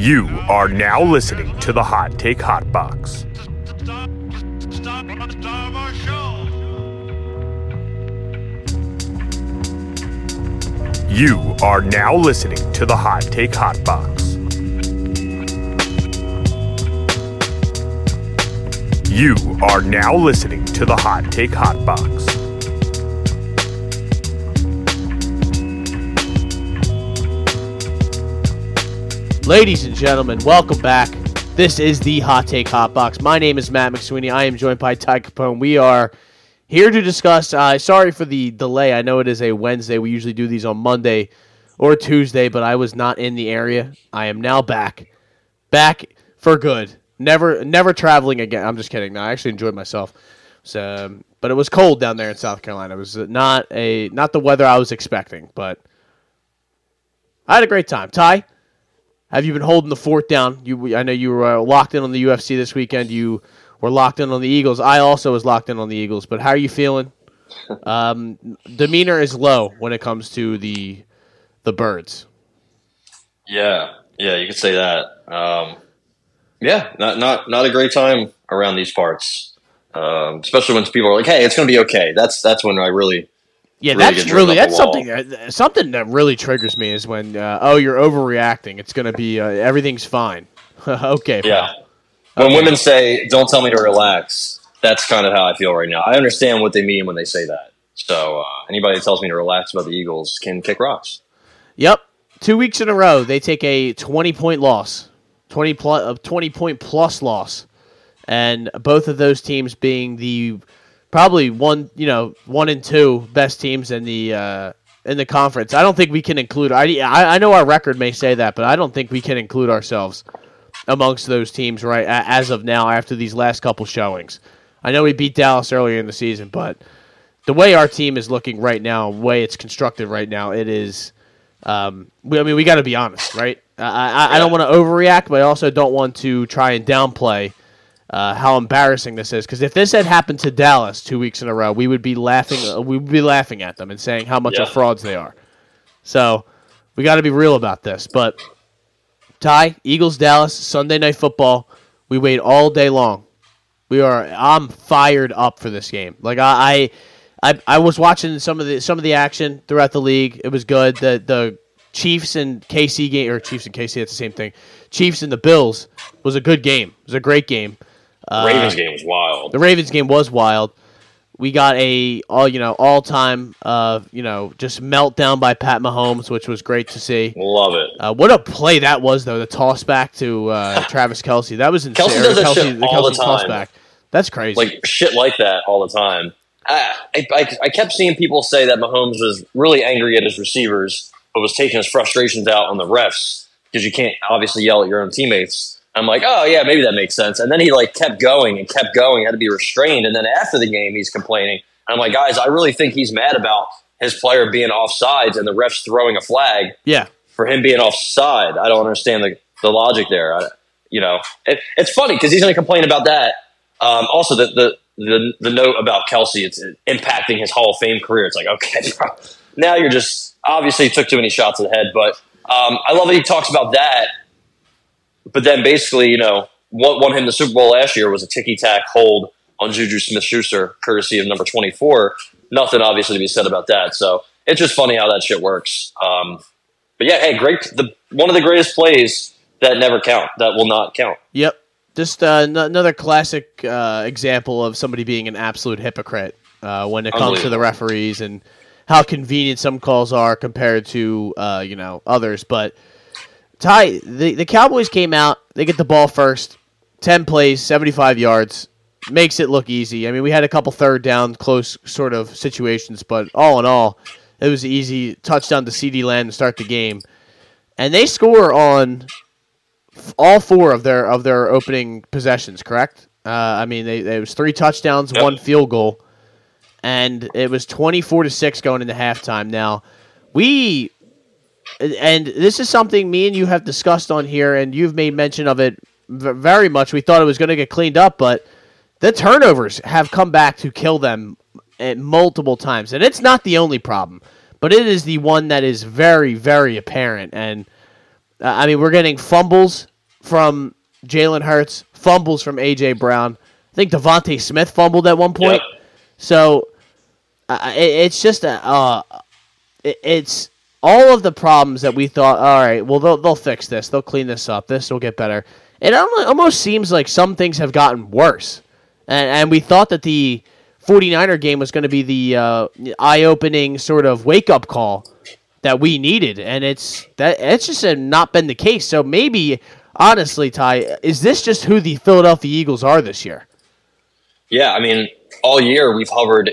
You are now listening to the Hot Take Hot Box. You are now listening to the Hot Take Hot Box. You are now listening to the Hot Take Hot Ladies and gentlemen, welcome back. This is the Hot Take Hot Box. My name is Matt McSweeney. I am joined by Ty Capone. We are here to discuss. Uh, sorry for the delay. I know it is a Wednesday. We usually do these on Monday or Tuesday, but I was not in the area. I am now back, back for good. Never, never traveling again. I'm just kidding. No, I actually enjoyed myself. So, but it was cold down there in South Carolina. It was not a not the weather I was expecting, but I had a great time. Ty, have you been holding the fort down? You, I know you were uh, locked in on the UFC this weekend. You were locked in on the Eagles. I also was locked in on the Eagles. But how are you feeling? Um, demeanor is low when it comes to the the birds. Yeah, yeah, you could say that. Um, yeah, not not not a great time around these parts, um, especially when people are like, "Hey, it's going to be okay." That's that's when I really yeah, really that's really that's something uh, something that really triggers me is when uh, oh you're overreacting. It's gonna be uh, everything's fine. okay. Yeah. When women say, "Don't tell me to relax," that's kind of how I feel right now. I understand what they mean when they say that. So uh, anybody that tells me to relax about the Eagles can kick rocks. Yep. Two weeks in a row, they take a 20 point loss, 20 plus, a 20 point plus loss, and both of those teams being the probably one, you know, one and two best teams in the uh, in the conference. I don't think we can include. I I know our record may say that, but I don't think we can include ourselves amongst those teams right as of now after these last couple showings. I know we beat Dallas earlier in the season, but the way our team is looking right now, the way it's constructed right now, it is. Um, we, I mean, we got to be honest, right? I, I, I don't want to overreact, but I also don't want to try and downplay uh, how embarrassing this is. Because if this had happened to Dallas two weeks in a row, we would be laughing. Uh, we would be laughing at them and saying how much Yeah. of frauds they are. So we got to be real about this. But Ty, Eagles, Dallas, Sunday night football. We wait all day long. We are. I'm fired up for this game. Like I, I, I, I was watching some of the some of the action throughout the league. It was good. The the Chiefs and KC game or Chiefs and KC. That's the same thing. Chiefs and the Bills was a good game. It was a great game. Uh, Ravens game was wild. the Ravens game was wild. We got a all you know all time uh you know just meltdown by Pat Mahomes, which was great to see. Love it. Uh, what a play that was, though. The toss back to uh, Travis Kelce. That was insane. Kelce does that Kelce, shit all the toss time. back. That's crazy. like shit like that all the time. I, I, I kept seeing people say that Mahomes was really angry at his receivers, but was taking his frustrations out on the refs because you can't obviously yell at your own teammates. I'm like, oh yeah, maybe that makes sense. And then he like kept going and kept going, had to be restrained. And then after the game, he's complaining. And I'm like, guys, I really think he's mad about his player being offsides and the refs throwing a flag yeah. for him being offside. I don't understand the, the logic there. I, you know, it, it's funny because he's going to complain about that. Um, also, the, the the the note about Kelce, it's impacting his Hall of Fame career. It's like, okay, bro, now you're just obviously took too many shots to the head. But um, I love that he talks about that. But then basically, you know, what won him the Super Bowl last year was a ticky tack hold on Juju Smith Schuster, courtesy of number 24. Nothing obviously to be said about that. So it's just funny how that shit works. Um, but yeah, hey, great. The one of the greatest plays that never count, that will not count. Yep. Just uh, n- another classic uh, example of somebody being an absolute hypocrite uh, when it comes to the referees and how convenient some calls are compared to uh, you know others. But Ty, the the Cowboys came out. They get the ball first, ten plays, seventy five yards. Makes it look easy. I mean, we had a couple third down, close sort of situations, but all in all, it was easy touchdown to CeeDee Lamb to start the game. And they score on all four of their of their opening possessions. Correct? Uh, I mean, they, they it was three touchdowns, Yep. one field goal, and it was twenty four to six going into halftime. Now, we and this is something me and you have discussed on here, and you've made mention of it v- very much. We thought it was going to get cleaned up, but the turnovers have come back to kill them at multiple times, and it's not the only problem, but it is the one that is very, very apparent. And uh, I mean, we're getting fumbles from Jalen Hurts, fumbles from AJ Brown. I think DeVonta Smith fumbled at one point. Yep. So uh, it, it's just a, uh, it, it's all of the problems that we thought. All right, well they'll they'll fix this. They'll clean this up. This will get better. It almost seems like some things have gotten worse, and and we thought that the 49er game was going to be the uh, eye-opening sort of wake-up call that we needed, and it's that it's just not been the case. So maybe, honestly, Ty, is this just who the Philadelphia Eagles are this year? Yeah, I mean, all year we've hovered.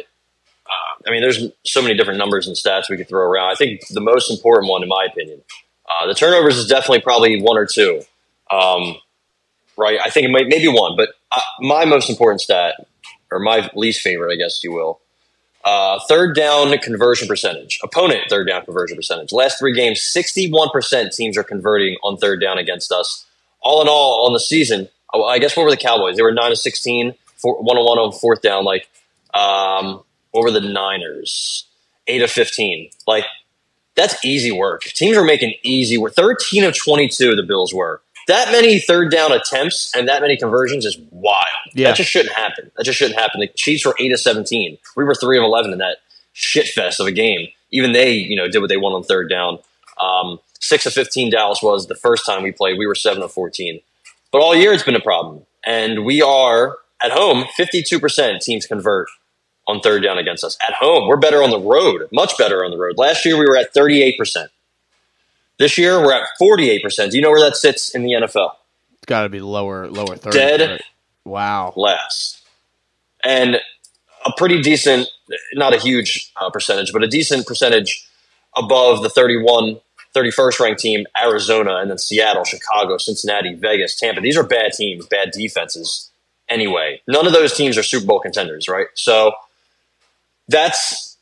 I mean, there's so many different numbers and stats we could throw around. I think the most important one, in my opinion, uh, the turnovers is definitely probably one or two. Um, right? I think it might maybe one, but uh, my most important stat, or my least favorite, I guess you will, uh, third down conversion percentage, opponent third down conversion percentage. Last three games, 61% teams are converting on third down against us. All in all, on the season, oh, I guess what were the Cowboys? They were 9 of 16, four, 1 1 on fourth down. Like, um, were the Niners? 8 of 15. Like, that's easy work. Teams were making easy work. 13 of 22, the Bills were. That many third down attempts and that many conversions is wild. Yeah. That just shouldn't happen. That just shouldn't happen. The Chiefs were 8 of 17. We were 3 of 11 in that shit fest of a game. Even they, you know, did what they want on third down. Um, 6 of 15 Dallas was the first time we played. We were 7 of 14. But all year it's been a problem. And we are at home, 52% teams convert on third down against us. At home, we're better on the road, much better on the road. Last year we were at 38%. This year we're at 48%. Do you know where that sits in the NFL? It's got to be lower, lower third. Dead. Wow. Last. And a pretty decent, not a huge uh, percentage, but a decent percentage above the 31, 31st ranked team, Arizona, and then Seattle, Chicago, Cincinnati, Vegas, Tampa. These are bad teams, bad defenses anyway. None of those teams are Super Bowl contenders, right? So that's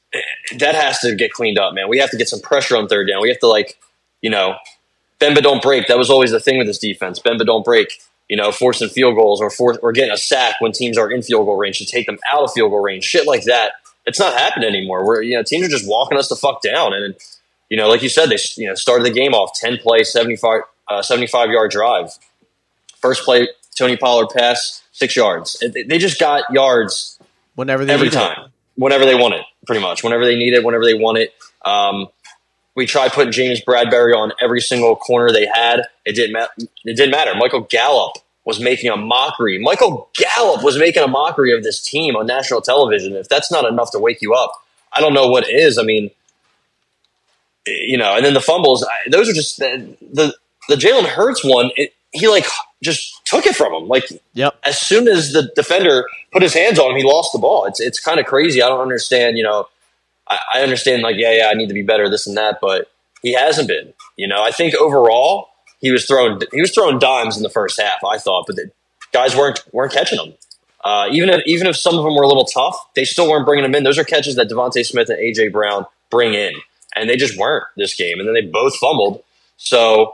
that has to get cleaned up, man. We have to get some pressure on third down. We have to like, you know, bend but don't break. That was always the thing with this defense. Bend but don't break. You know, forcing field goals or for, or getting a sack when teams are in field goal range to take them out of field goal range. Shit like that. It's not happening anymore. Where you know teams are just walking us the fuck down, and you know, like you said, they you know started the game off ten play, 75, uh, 75 yard drive. First play, Tony Pollard pass, six yards. They just got yards Whenever they every time. it. Whenever they want it, pretty much. Whenever they need it, whenever they want it. Um, we tried putting James Bradberry on every single corner they had. It didn't matter. It didn't matter. Michael Gallup was making a mockery. Michael Gallup was making a mockery of this team on national television. If that's not enough to wake you up, I don't know what is. I mean, you know, and then the fumbles. I- Those are just the the, the Jalen Hurts one. It, he like just took it from him. Like Yep. as soon as the defender put his hands on him, he lost the ball. It's it's kind of crazy. I don't understand. You know, I, I understand like yeah, yeah, I need to be better, this and that, but he hasn't been. You know, I think overall he was throwing he was throwing dimes in the first half. I thought, but the guys weren't weren't catching them. Uh, even if even if some of them were a little tough, they still weren't bringing them in. Those are catches that DeVonta Smith and AJ Brown bring in, and they just weren't this game. And then they both fumbled. So,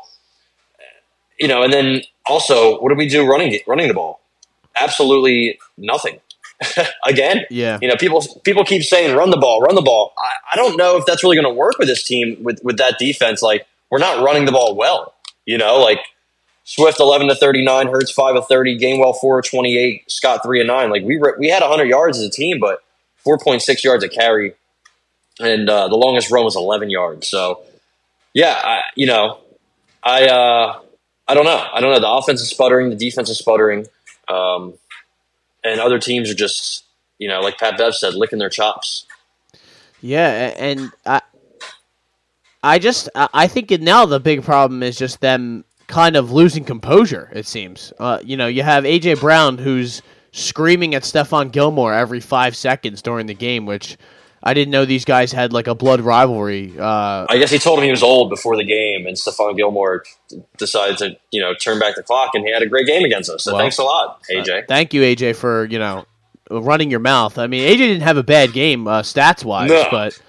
you know, and then also, what did we do running running the ball? Absolutely nothing. Again, Yeah. you know, people people keep saying run the ball, run the ball. I, I don't know if that's really going to work with this team with with that defense. Like we're not running the ball well. You know, like Swift eleven to thirty nine, Hurts five of thirty, Gainwell four of twenty eight, Scott three of nine. Like we were, we had hundred yards as a team, but four point six yards a carry, and uh, the longest run was eleven yards. So yeah, I, you know, I uh, I don't know. I don't know. The offense is sputtering, the defense is sputtering, um, and other teams are just you know, like Pat Bev said, licking their chops. Yeah, and I, I just I think now the big problem is just them kind of losing composure. It seems, uh, you know, you have AJ Brown who's screaming at Stephon Gilmore every five seconds during the game, which I didn't know these guys had like a blood rivalry. Uh, I guess he told him he was old before the game, and Stephon Gilmore decided to you know turn back the clock, and he had a great game against us. So Well, thanks a lot, AJ. thank you, AJ, for you know running your mouth. I mean, AJ didn't have a bad game uh, stats wise, No. but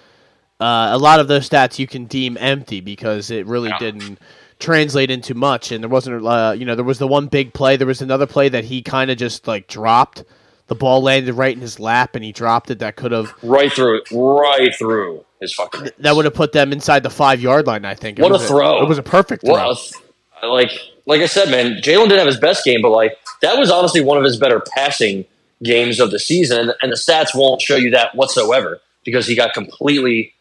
uh, a lot of those stats you can deem empty because it really Yeah. didn't translate into much. And there wasn't, uh, you know, there was the one big play. There was another play that he kind of just like dropped. The ball landed right in his lap, and he dropped it. That could have right through, right through his fucking. hands. that would have put them inside the five yard line. I think. It What a throw. it was a perfect throw. A th- like like I said, man, Jalen didn't have his best game, but like that was honestly one of his better passing games of the season, and the stats won't show you that whatsoever because he got completely,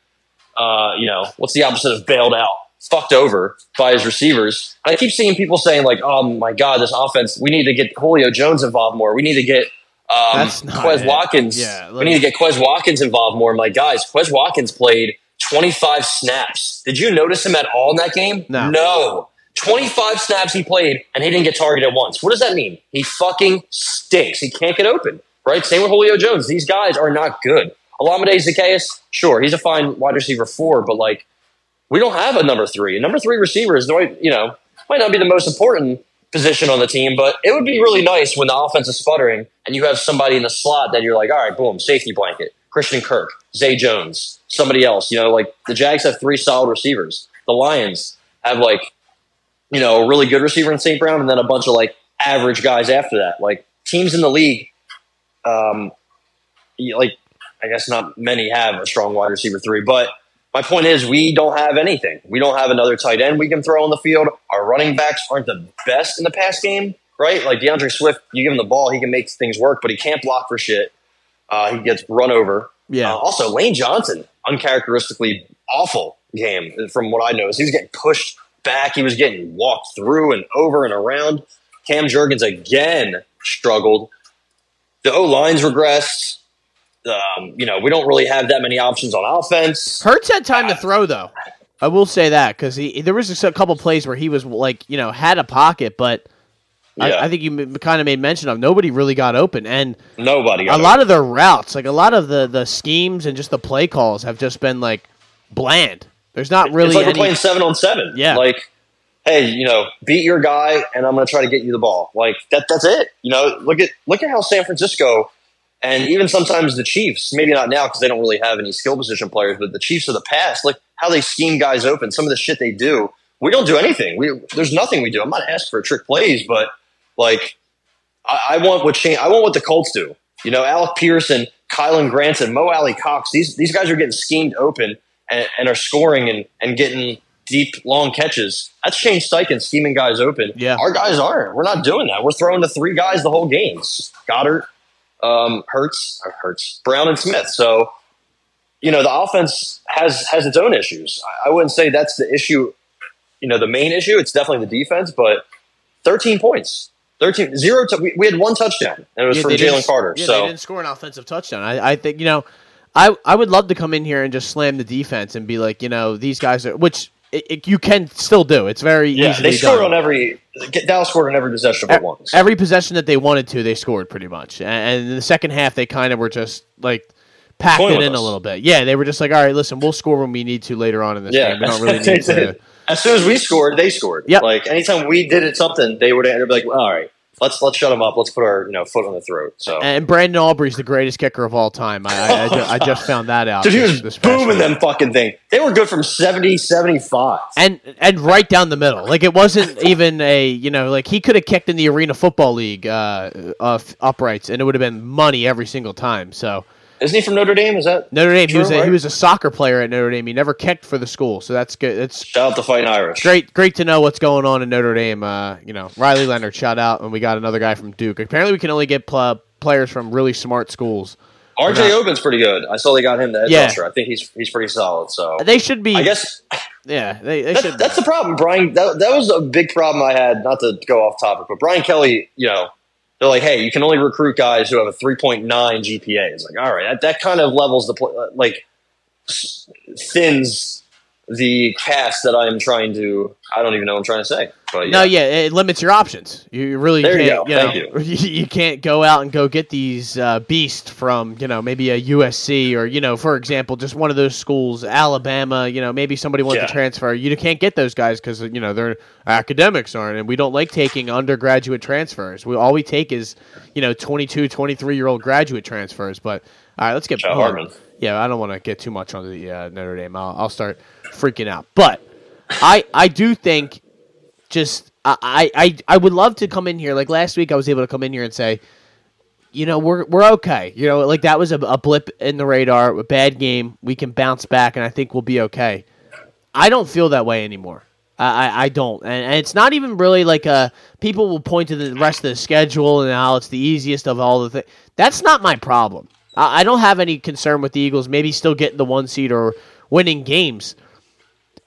uh, you know, what's the opposite of bailed out, fucked over by his receivers. And I keep seeing people saying like, "Oh my god, this offense, we need to get Julio Jones involved more. We need to get." Um, That's not Quez it. Watkins. Yeah, we need to get Quez Watkins involved more. I'm like, guys, Quez Watkins played 25 snaps. Did you notice him at all in that game? No. No. 25 snaps he played and he didn't get targeted once. What does that mean? He fucking stinks. He can't get open, right? Same with Julio Jones. These guys are not good. Olamide Zaccheaus, sure, he's a fine wide receiver four, but like, we don't have a number three. A number three receiver is, you know, might not be the most important position on the team, but it would be really nice when the offense is sputtering and you have somebody in the slot that you're like, all right, boom, safety blanket. Christian Kirk, Zay Jones, somebody else. You know, like the Jags have three solid receivers. The Lions have like, you know, a really good receiver in St. Brown and then a bunch of like average guys after that. Like teams in the league, um, like I guess not many have a strong wide receiver three, but my point is we don't have anything. We don't have another tight end we can throw on the field. Our running backs aren't the best in the pass game, right? Like D'Andre Swift, you give him the ball, he can make things work, but he can't block for shit. Uh, he gets run over. Yeah. Uh, also, Lane Johnson, uncharacteristically awful game from what I noticed. He was getting pushed back. He was getting walked through and over and around. Cam Jurgens again struggled. The O lines regressed. Um, you know, we don't really have that many options on offense. Hurts had time to throw though. I will say that because he there was just a couple plays where he was like you know had a pocket, but Yeah. I, I think you kind of made mention of nobody really got open, and Nobody. a Got lot of their routes, like a lot of the the schemes and just the play calls, have just been like bland. There's not really it's like any. we're playing seven on seven. Yeah. Like, hey, you know, beat your guy, and I'm going to try to get you the ball. Like that. That's it. You know, look at look at how San Francisco and even sometimes the Chiefs, maybe not now because they don't really have any skill position players, but the Chiefs of the past, like how they scheme guys open, some of the shit they do. We don't do anything. We there's nothing we do. I'm not asking for trick plays, but like I, I want what Shane, I want what the Colts do. You know, Alec Pearson, Kylen Granson, Mo Alie-Cox. These these guys are getting schemed open and, and are scoring and, and getting deep long catches. That's Shane Steichen scheming guys open. Yeah. our guys aren't. We're not doing that. We're throwing the three guys the whole game. Goedert, um, Hurts, or Hurts, Brown, and Smith. So you know the offense has has its own issues. I, I wouldn't say that's the issue. You know, the main issue. It's definitely the defense, but 13 points. 13, zero. To, we, we had one touchdown, and it was Yeah, from Jalen Carter. Yeah, they didn't score an offensive touchdown. I, I think you know, I I would love to come in here and just slam the defense and be like, you know, these guys are which it, it- you can still do. It's very yeah, easily they scored done. on every. Dallas scored on every possession but once. Every possession that they wanted to, they scored pretty much. And, in the second half, they kind of were just like packed it in a little bit. Yeah, they were just like, all right, listen, we'll score when we need to later on in this yeah, game. We don't really need to. As soon as we scored, they scored. Yep. Like anytime we did it something, they would they'd be like, "All right, let's let's shut him up. Let's put our you know foot on the throat." So And Brandon Aubrey's the greatest kicker of all time. I, I, I, ju- I just found that out. Dude, he was this booming them fucking thing. They were good from 70, 75. and and right down the middle. Like it wasn't even a you know like he could have kicked in the Arena Football League uh, uh, uprights, and it would have been money every single time. So Isn't he from Notre Dame? Is that Notre Dame, he was True, a, he was a soccer player at Notre Dame. He never kicked for the school, so that's good. It's shout out to Fighting Irish? great great to know what's going on in Notre Dame. Uh, you know Riley Leonard, shout out, and we got another guy from Duke. Apparently, we can only get pl- players from really smart schools. RJ Oben's pretty good. I saw they got him the Yeah. rusher. I think he's he's pretty solid. So They should be. I guess Yeah, they, they that's, should. that's the problem, Brian. That, that was a big problem I had. Not to go off topic, but Brian Kelly, you know, they're like, hey, you can only recruit guys who have a 3.9 GPA. It's like, all right, that, that kind of levels the like thins the cast that I am trying to. I don't even know what I'm trying to say, but yeah. No, yeah, it limits your options. You really There you can't. go. know, Thank you. can't go out and go get these uh, beasts from you know maybe a USC or you know for example just one of those schools, Alabama. You know maybe somebody wants Yeah. to transfer. You can't get those guys because you know their academics aren't, and we don't like taking undergraduate transfers. We all we take is you know 22, 23 year old graduate transfers. But all right, let's get Joe hold on. Hartman. Yeah, I don't want to get too much on the uh, Notre Dame. I'll, I'll start freaking out, but. I, I do think just I, I I would love to come in here like last week I was able to come in here and say you know we're we're okay you know like that was a, a blip in the radar a bad game we can bounce back and I think we'll be okay I don't feel that way anymore I, I don't, and, and it's not even really like a. People will point to the rest of the schedule and how it's the easiest of all the things. That's not my problem. I, don't have any concern with the Eagles. Maybe still getting the one seed or winning games.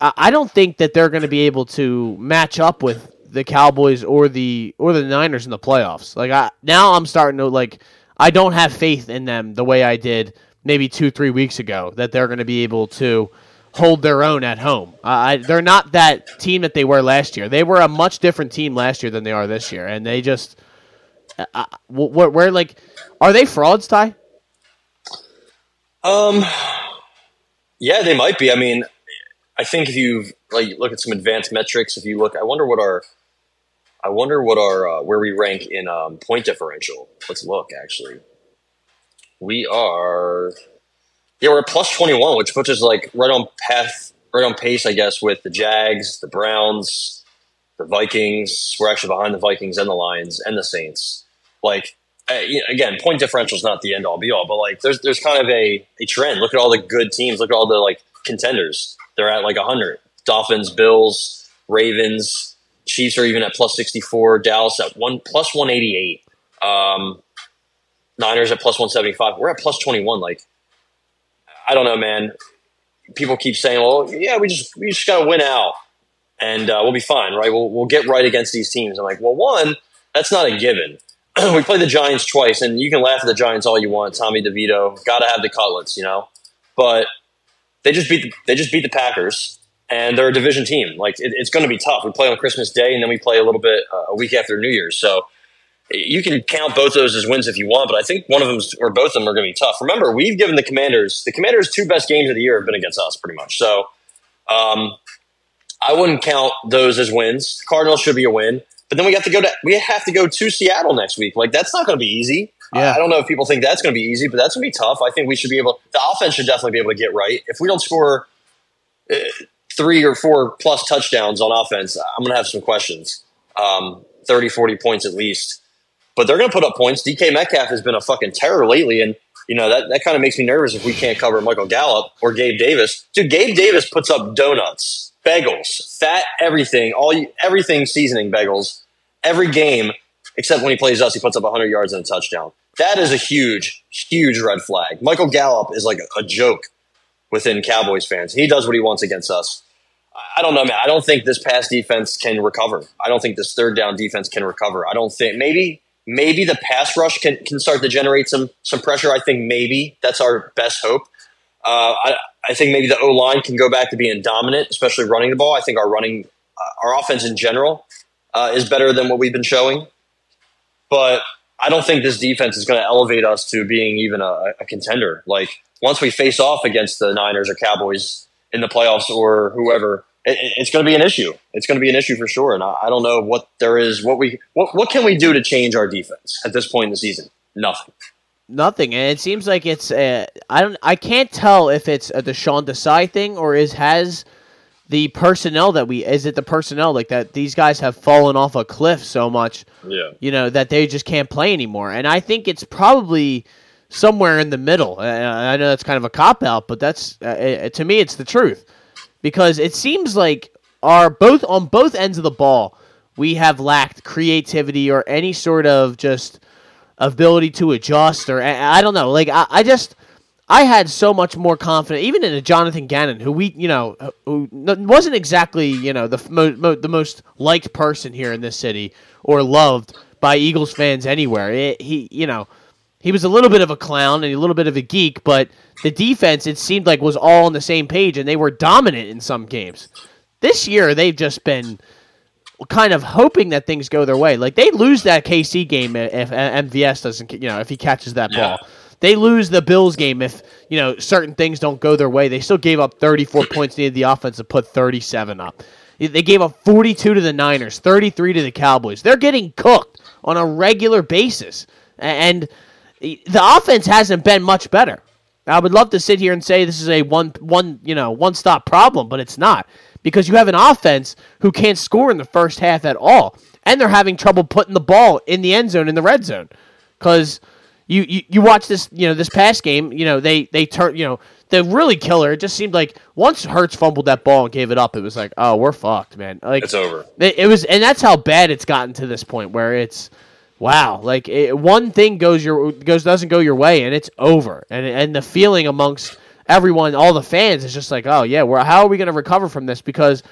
I, don't think that they're going to be able to match up with the Cowboys or the or the Niners in the playoffs. Like I now, I'm starting to like. I don't have faith in them the way I did maybe two, three weeks ago that they're going to be able to hold their own at home. Uh, I, they're not that team that they were last year. They were a much different team last year than they are this year, and they just uh, uh where, where like are they frauds, Ty? Um, yeah, they might be. I mean, I think if you like look at some advanced metrics, if you look, I wonder what our, I wonder what our uh, where we rank in um, point differential. Let's look actually. We are yeah, we're plus 21, which puts us like right on path, right on pace, I guess, with the Jags, the Browns, the Vikings. We're actually behind the Vikings and the Lions and the Saints. Like, uh, again, point differential is not the end all be all, but like, there's there's kind of a, a trend. Look at all the good teams. Look at all the like contenders. They're at like 100. Dolphins, Bills, Ravens, Chiefs are even at plus 64. Dallas at one plus 188. Um, Niners at plus 175. We're at plus 21. Like, I don't know, man. People keep saying, "Well, yeah, we just we just got to win out, and uh, we'll be fine, right? We'll we'll get right against these teams." I'm like, well, one, that's not a given. we played the Giants twice, and you can laugh at the Giants all you want. Tommy DeVito, got to have the cutlets, you know, but they just beat the, they just beat the Packers, and they're a division team. Like it, it's going to be tough. We play on Christmas Day, and then we play a little bit uh, a week after New Year's, so you can count both of those as wins if you want, but I think one of them or both of them are going to be tough. Remember, we've given the Commanders the Commanders' two best games of the year have been against us, pretty much. So um, I wouldn't count those as wins. Cardinals should be a win, but then we have to go to we have to go to Seattle next week. Like that's not going to be easy. Yeah. I don't know if people think that's going to be easy, but that's going to be tough. I think we should be able. The offense should definitely be able to get right. If we don't score uh, three or four plus touchdowns on offense, I'm going to have some questions. Um, 30, 40 points at least but they're going to put up points. DK Metcalf has been a fucking terror lately, and you know that that kind of makes me nervous if we can't cover Michael Gallup or Gabe Davis. Dude, Gabe Davis puts up donuts, bagels, fat, everything, all everything seasoning bagels every game except when he plays us. He puts up 100 yards and a touchdown. That is a huge, huge red flag. Michael Gallup is like a, joke within Cowboys fans. He does what he wants against us. I don't know, man. I don't think this pass defense can recover. I don't think this third down defense can recover. I don't think maybe Maybe the pass rush can, can start to generate some some pressure. I think maybe that's our best hope. Uh, I, I think maybe the O line can go back to being dominant, especially running the ball. I think our running, uh, our offense in general, uh, is better than what we've been showing. But I don't think this defense is going to elevate us to being even a, a contender. Like once we face off against the Niners or Cowboys in the playoffs or whoever, it, it's going to be an issue. It's going to be an issue for sure. And I, I, don't know what there is. What we what what can we do to change our defense at this point in the season? Nothing. Nothing, and it seems like it's. Uh, I don't. I can't tell if it's a Deshaun Desai thing or is has the personnel that we is it the personnel like that these guys have fallen off a cliff so much yeah. you know that they just can't play anymore. And i think it's probably somewhere in the middle. I know that's kind of a cop out but that's uh, to me it's the truth. Because it seems like our both on both ends of the ball we have lacked creativity or any sort of just ability to adjust or I, don't know. Like I, I just I had so much more confidence, even in a Jonathan Gannon, who we, you know, uh, who wasn't exactly, you know, the mo- mo- the most liked person here in this city or loved by Eagles fans anywhere. It, he, you know, he was a little bit of a clown and a little bit of a geek, but the defense it seemed like was all on the same page and they were dominant in some games. This year they've just been kind of hoping that things go their way. Like they lose that KC game if MVS doesn't, you know, if he catches that yeah. ball. They lose the Bills game if you know certain things don't go their way. They still gave up 34 points. Needed the offense to put 37 up. They gave up 42 to the Niners, 33 to the Cowboys. They're getting cooked on a regular basis, and the offense hasn't been much better. I would love to sit here and say this is a one one you know one stop problem, but it's not because you have an offense who can't score in the first half at all, and they're having trouble putting the ball in the end zone in the red zone because you, you you watch this you know this past game you know they they turn you know the really killer, it just seemed like once Hurts fumbled that ball and gave it up, it was like, oh, we're fucked, man. Like It's over. It, it was, and that's how bad it's gotten to this point where it's, wow, like it, one thing goes your goes doesn't go your way and it's over, and and the feeling amongst everyone, all the fans, is just like, oh yeah, we're how are we going to recover from this because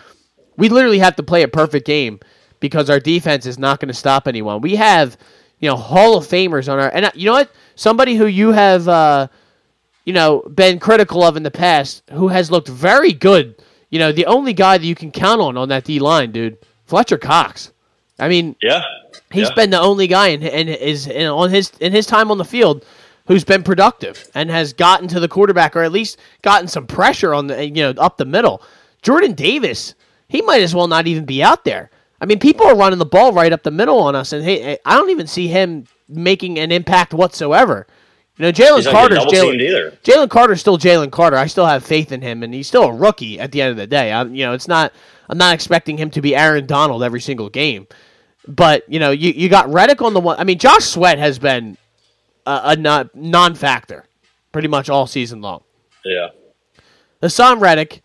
we literally have to play a perfect game because our defense is not going to stop anyone. We have, you know, Hall of Famers on our, and you know what? Somebody who you have, uh, you know, been critical of in the past, who has looked very good. You know, the only guy that you can count on on that D line, dude, Fletcher Cox. I mean, Yeah. He's Yeah. been the only guy in, in is in, on his in his time on the field who's been productive and has gotten to the quarterback or at least gotten some pressure on the you know up the middle. Jordan Davis, he might as well not even be out there. I mean, people are running the ball right up the middle on us, and hey, I don't even see him making an impact whatsoever. You know, Jalen Carter's Jalen either. Jalen Carter's still Jalen Carter. I still have faith in him, and he's still a rookie at the end of the day. I, you know, it's not. I'm not expecting him to be Aaron Donald every single game, but you know, you, you got Reddick on the one. I mean, Josh Sweat has been a, a non- non-factor pretty much all season long. Yeah. Haason Reddick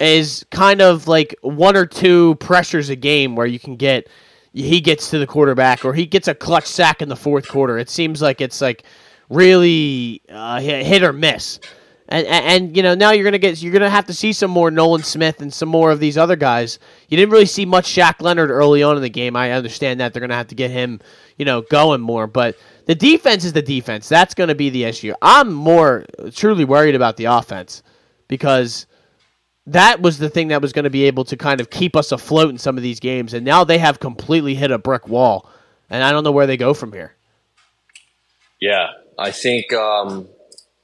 is kind of like one or two pressures a game where you can get he gets to the quarterback or he gets a clutch sack in the fourth quarter. It seems like it's like really uh, hit or miss. And, and, and you know now you're gonna get you're gonna have to see some more Nolan Smith and some more of these other guys. You didn't really see much Shaq Leonard early on in the game. I understand that they're gonna have to get him you know going more, but the defense is the defense. That's gonna be the issue. I'm more truly worried about the offense because that was the thing that was going to be able to kind of keep us afloat in some of these games, and now they have completely hit a brick wall, and I don't know where they go from here. Yeah. I think um,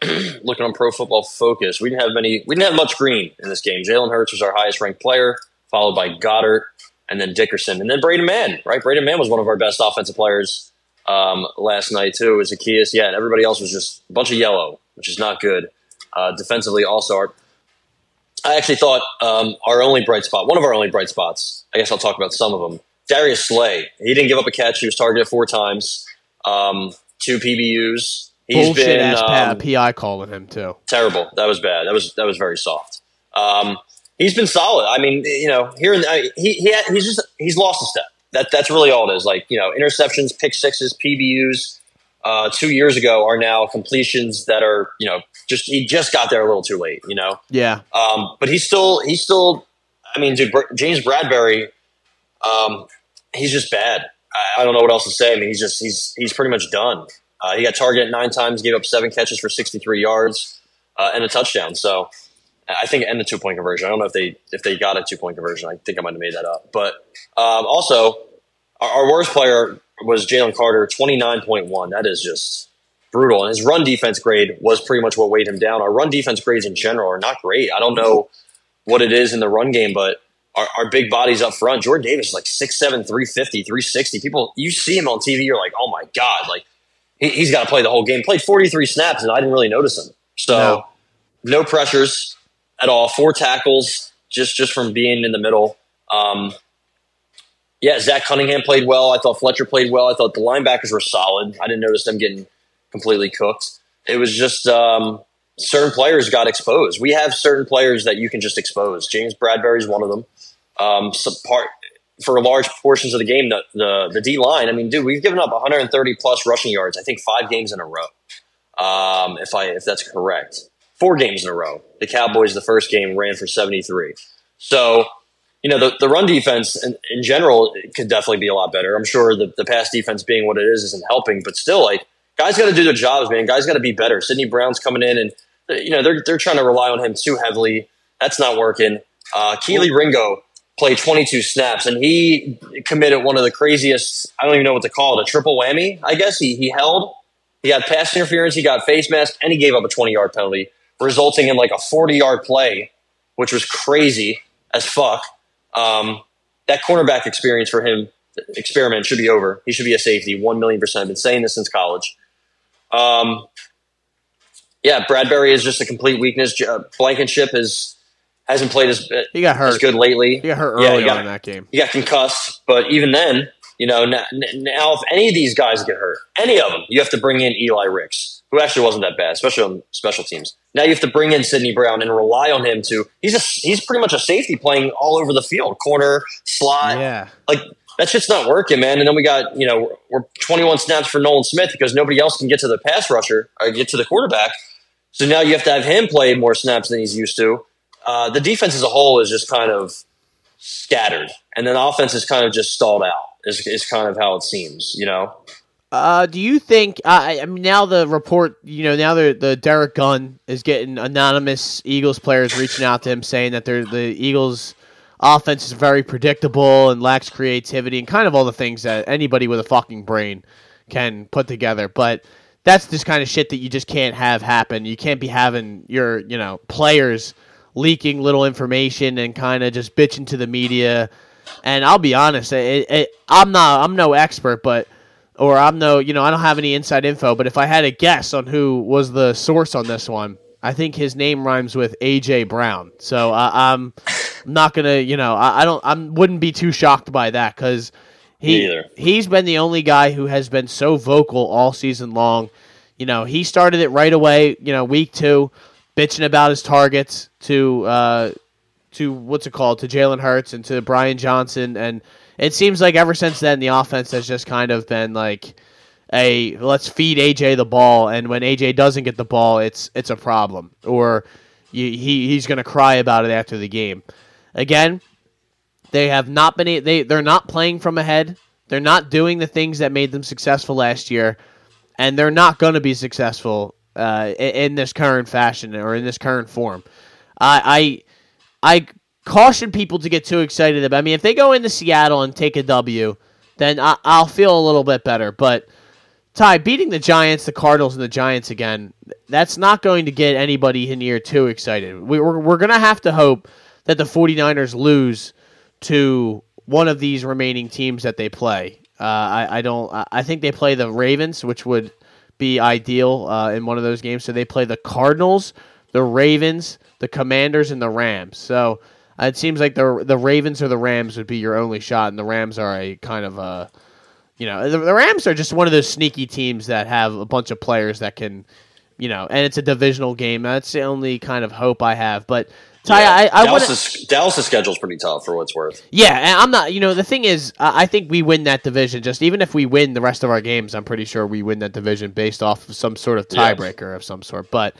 looking on Pro Football Focus, we didn't have many. We didn't have much green in this game. Jalen Hurts was our highest ranked player, followed by Goedert, and then Dickerson, and then Braden Mann. Right, Braden Mann was one of our best offensive players um, last night too. It was Zaccheaus, yeah, and everybody else was just a bunch of yellow, which is not good. Uh, defensively, also, our, I actually thought um, our only bright spot, one of our only bright spots. I guess I'll talk about some of them. Darius Slay, he didn't give up a catch. He was targeted four times, um, two PBUs. He's Bullshit been ass um, PI calling him too. terrible. That was bad. That was that was very soft. Um, he's been solid. I mean, you know, here and I, he he had, he's just he's lost a step. That that's really all it is. Like you know, interceptions, pick sixes, PBUs. Uh, two years ago are now completions that are you know just he just got there a little too late. You know, Yeah, um, but he's still he's still. I mean, dude, Br- James Bradberry, um, he's just bad. I, I don't know what else to say. I mean, he's just he's he's pretty much done. Uh, he got targeted nine times, gave up seven catches for 63 yards uh, and a touchdown. So I think and the two point conversion. I don't know if they if they got a two point conversion. I think I might have made that up. But um, also, our, our worst player was Jalen Carter, 29.1. That is just brutal. And his run defense grade was pretty much what weighed him down. Our run defense grades in general are not great. I don't know what it is in the run game, but our, our big bodies up front, Jordan Davis is like 6'7, 350, 360. People, you see him on TV, you're like, oh my God, like he, he's got to play the whole game. Played 43 snaps, and I didn't really notice him. So No. no, pressures at all. Four tackles just just from being in the middle. Um, yeah, Zach Cunningham played well. I thought Fletcher played well. I thought the linebackers were solid. I didn't notice them getting completely cooked. It was just um, certain players got exposed. We have certain players that you can just expose. James Bradberry is one of them. Um, part for large portions of the game, the the, the D line. I mean, dude, we've given up 130 plus rushing yards. I think five games in a row. Um, if I if that's correct, four games in a row. The Cowboys, the first game, ran for 73. So you know, the, the run defense in, in general could definitely be a lot better. I'm sure the, the pass defense being what it is isn't helping, but still, like, guys got to do their jobs, man. Guys got to be better. Sydney Brown's coming in, and, you know, they're, they're trying to rely on him too heavily. That's not working. Uh, Kelee Ringo played 22 snaps, and he committed one of the craziest, I don't even know what to call it, a triple whammy, I guess. He, he held, he got pass interference, he got face mask, and he gave up a 20 yard penalty, resulting in like a 40 yard play, which was crazy as fuck. Um, that cornerback experience for him, experiment should be over. He should be a safety, one million percent. I've been saying this since college. Um, yeah, Bradberry is just a complete weakness. Uh, Blankenship is hasn't played as he got hurt. as good lately. He got hurt early he got- on in that game. He got concussed, but even then, you know, now, now if any of these guys get hurt, any of them, you have to bring in Eli Ricks. who actually wasn't that bad, especially on special teams. Now you have to bring in Sydney Brown and rely on him to. He's a he's pretty much a safety playing all over the field, corner, slot. Yeah. Like that shit's not working, man. And then we got you know we're 21 snaps for Nolan Smith because nobody else can get to the pass rusher or get to the quarterback. So now you have to have him play more snaps than he's used to. Uh, the defense as a whole is just kind of scattered, and then the offense is kind of just stalled out. Is is kind of how it seems, you know. Uh, do you think? Uh, I mean, now the report, you know, now the the Derrick Gunn is getting anonymous Eagles players reaching out to him saying that they're the Eagles offense is very predictable and lacks creativity and kind of all the things that anybody with a fucking brain can put together. But that's this kind of shit that you just can't have happen. You can't be having your, you know, players leaking little information and kind of just bitching to the media. And I'll be honest, it, it, I'm not, I'm no expert, but or I'm no, you know, I don't have any inside info. But if I had a guess on who was the source on this one, I think his name rhymes with AJ Brown. So uh, I'm not gonna, you know, I, I don't, I wouldn't be too shocked by that because he he's been the only guy who has been so vocal all season long. You know, he started it right away. You know, week two, bitching about his targets to uh, to what's it called to Jalen Hurts and to Brian Johnson, and it seems like ever since then the offense has just kind of been like a let's feed AJ the ball, and when AJ doesn't get the ball, it's it's a problem, or you, he he's going to cry about it after the game. Again, they have not been they they're not playing from ahead. They're not doing the things that made them successful last year, and they're not going to be successful uh, in, this current fashion or in this current form. I I I caution people to get too excited about. I mean, if they go into Seattle and take a W, then I, will feel a little bit better. But Ty, beating the Giants, the Cardinals, and the Giants again, that's not going to get anybody in here too excited. We, we're, we're going to have to hope that the 49ers lose to one of these remaining teams that they play. Uh, I, I don't. I think they play the Ravens, which would be ideal uh, in one of those games. So they play the Cardinals, the Ravens, the Commanders, and the Rams. So uh, it seems like the the Ravens or the Rams would be your only shot, and the Rams are a kind of a you know, the, the, Rams are just one of those sneaky teams that have a bunch of players that can, you know, and it's a divisional game. That's the only kind of hope I have. But Ty, yeah, I, I Dallas's, wanna, Dallas's schedule is pretty tough for what's worth. Yeah, and I'm not. You know, the thing is, I think we win that division. Just even if we win the rest of our games, I'm pretty sure we win that division based off of some sort of tiebreaker yeah. of some sort. But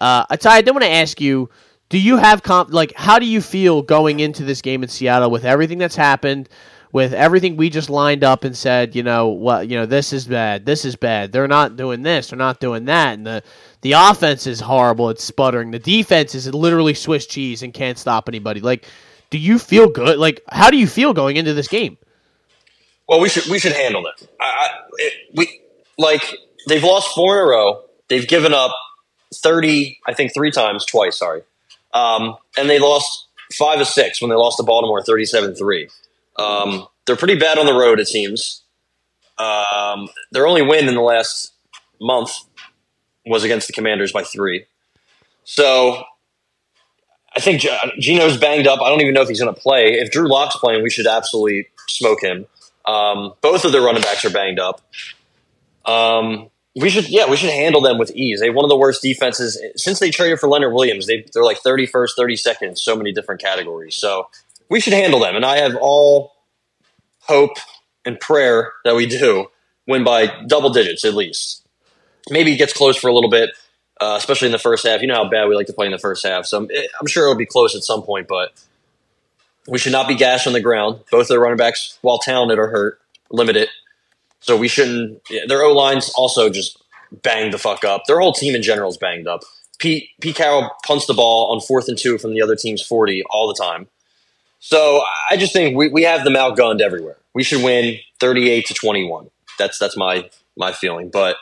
uh, Ty, I did want to ask you. Do you have comp like how do you feel going into this game in Seattle with everything that's happened? With everything we just lined up and said, you know, what, you know, this is bad, this is bad. They're not doing this, they're not doing that, and the the offense is horrible. It's sputtering. The defense is literally Swiss cheese and can't stop anybody. Like, do you feel good? Like, how do you feel going into this game? Well, we should we should handle it. I, it, we like they've lost four in a row. They've given up thirty, I think, three times, twice. Sorry, um, and they lost five of six when they lost to Baltimore, 37-3. Um, they're pretty bad on the road, it seems. Um, their only win in the last month was against the Commanders by three. So I think Gino's banged up. I don't even know if he's going to play. If Drew Lock's playing, we should absolutely smoke him. Um, both of their running backs are banged up. Um, we should, yeah, we should handle them with ease. They have one of the worst defenses since they traded for Leonard Williams. They, they're like 31st, 32nd so many different categories. So we should handle them. And I have all hope and prayer that we do win by double digits at least. Maybe it gets close for a little bit, uh, especially in the first half. You know how bad we like to play in the first half. So I'm, I'm sure it'll be close at some point, but we should not be gashed on the ground. Both of the running backs, while talented, are hurt, limited. So we shouldn't. Yeah, their O lines also just banged the fuck up. Their whole team in general is banged up. Pete Pete Carroll punts the ball on fourth and two from the other team's forty all the time. So I just think we, we have them outgunned everywhere. We should win 38 to 21. That's that's my my feeling. But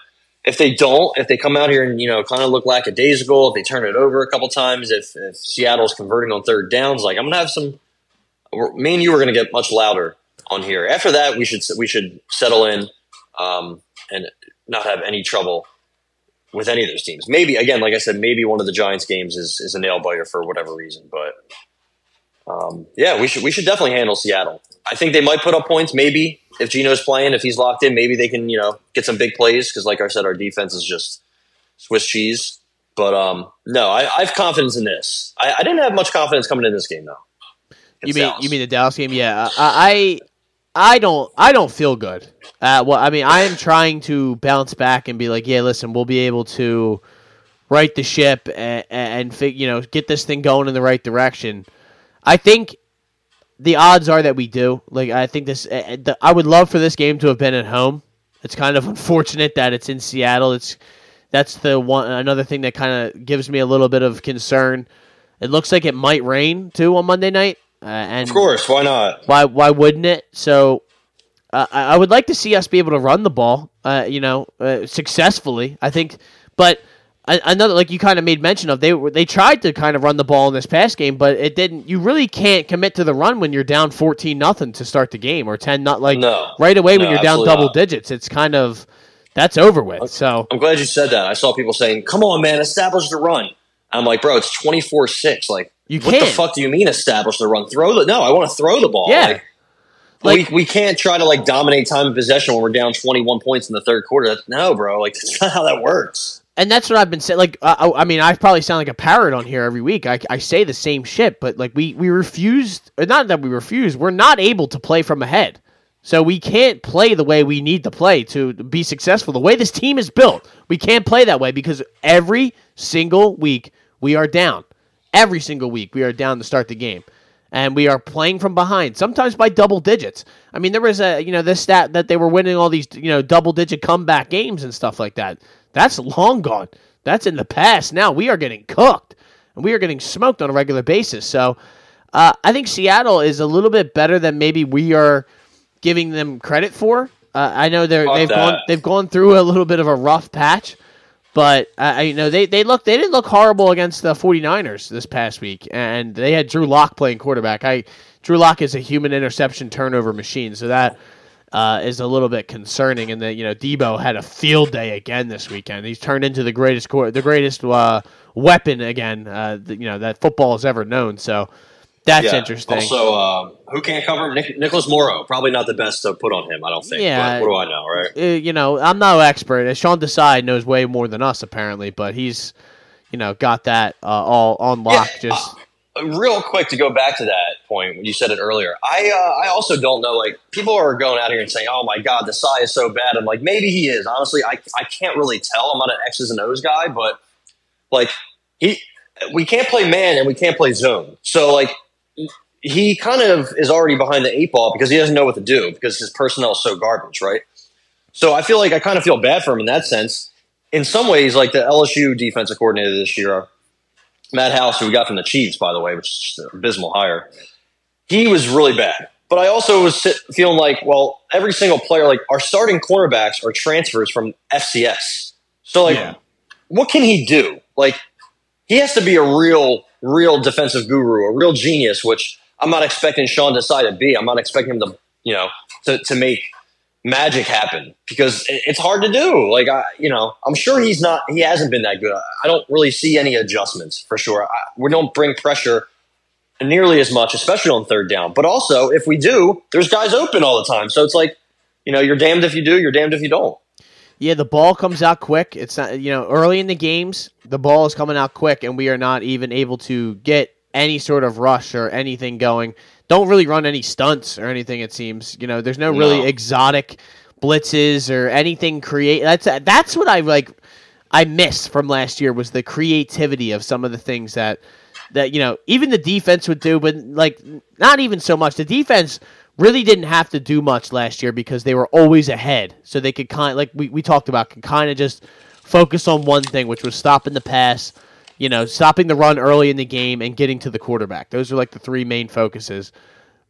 if they don't, if they come out here and you know kind of look ago, if they turn it over a couple times, if, if Seattle's converting on third downs, like I'm gonna have some. Me and you are gonna get much louder on here. After that, we should we should settle in um, and not have any trouble with any of those teams. Maybe again, like I said, maybe one of the Giants games is is a nail biter for whatever reason, but um, yeah, we should we should definitely handle Seattle. I think they might put up points. Maybe if Gino's playing, if he's locked in, maybe they can you know get some big plays because, like I said, our defense is just Swiss cheese. But um, no, I, I have confidence in this. I, I didn't have much confidence coming in this game though. You mean Dallas. you mean the Dallas game? Yeah, I I don't I don't feel good. Uh, well, I mean, I am trying to bounce back and be like, yeah, listen, we'll be able to right the ship and, and you know get this thing going in the right direction. I think the odds are that we do. Like, I think this. Uh, the, I would love for this game to have been at home. It's kind of unfortunate that it's in Seattle. It's that's the one another thing that kind of gives me a little bit of concern. It looks like it might rain too on Monday night. Uh, and of course, why not? Why why wouldn't it? So uh, I would like to see us be able to run the ball, uh, you know, uh, successfully. I think, but another like you kind of made mention of they they tried to kind of run the ball in this past game, but it didn't. You really can't commit to the run when you're down fourteen nothing to start the game or ten not like no, right away no, when you're down double not. digits. It's kind of that's over with. So I'm glad you said that. I saw people saying, "Come on, man, establish the run." I'm like, bro, it's 24 six. Like, you what can't. the fuck do you mean establish the run? Throw the no. I want to throw the ball. Yeah. Like, Like- we, we can't try to like dominate time of possession when we're down 21 points in the third quarter. That's, no, bro. Like that's not how that works. And that's what I've been saying. Like, I, I mean, I probably sound like a parrot on here every week. I, I say the same shit, but like we we refused. Not that we refuse. We're not able to play from ahead, so we can't play the way we need to play to be successful. The way this team is built, we can't play that way because every single week we are down. Every single week we are down to start the game. And we are playing from behind, sometimes by double digits. I mean, there was a you know this stat that they were winning all these you know double digit comeback games and stuff like that. That's long gone. That's in the past. Now we are getting cooked, and we are getting smoked on a regular basis. So uh, I think Seattle is a little bit better than maybe we are giving them credit for. Uh, I know they're, they've that. gone they've gone through a little bit of a rough patch, but uh, I- you know they they look they didn't look horrible against the 49ers this past week, and they had Drew Lock playing quarterback. I Drew Lock is a human interception turnover machine, so that uh, is a little bit concerning. And that you know Deebo had a field day again this weekend. He's turned into the greatest the greatest uh, weapon again. Uh, you know that football has ever known. So that's Yeah. interesting. Also, uh, who can't cover him? Nic- Nicholas Morrow. Probably not the best to put on him. I don't think. Yeah. But what do I know, right? uh, you know, I'm no expert. Uh, Sean Desai knows way more than us apparently, but he's, you know, got that uh, all on lock. Yeah, Just real quick to go back to that point when you said it earlier. I uh, i also don't know like people are going out here and saying oh my god Desai is so bad. I'm like maybe he is. Honestly i, I can't really tell. I'm not an x's and o's guy but like he we can't play man and we can't play zone. So like he kind of is already behind the eight ball because he doesn't know what to do because his personnel is so garbage right? So i feel like i kind of feel bad for him in that sense. In some ways like the lsu defensive coordinator this year Matt House, who we got from the Chiefs, by the way, which is abysmal hire, he was really bad. But I also was sit, feeling like, well, every single player, like our starting cornerbacks are transfers from FCS. So, like, Yeah. what can he do? Like, he has to be a real, real defensive guru, a real genius, which I'm not expecting Sean Desai to be. I'm not expecting him to, you know, to, to make magic happen because it's hard to do. Like I, you know, I'm sure he's not. He hasn't been that good. I don't really see any adjustments for sure. I, we don't bring pressure nearly as much, especially on third down. But also, if we do, there's guys open all the time. So it's like, you know, you're damned if you do, you're damned if you don't. yeah, the ball comes out quick. It's not you know early in the games, the ball is coming out quick, and we are not even able to get any sort of rush or anything going. Don't really run any stunts or anything. It seems you know there's no really No. exotic blitzes or anything create. That's that's what I like. I missed from last year was the creativity of some of the things that that you know even the defense would do, but like not even so much. The defense really didn't have to do much last year because they were always ahead, so they could kind like we, we talked about could kind of just focus on one thing, which was stopping the pass, you know, stopping the run early in the game and getting to the quarterback. Those are like the three main focuses.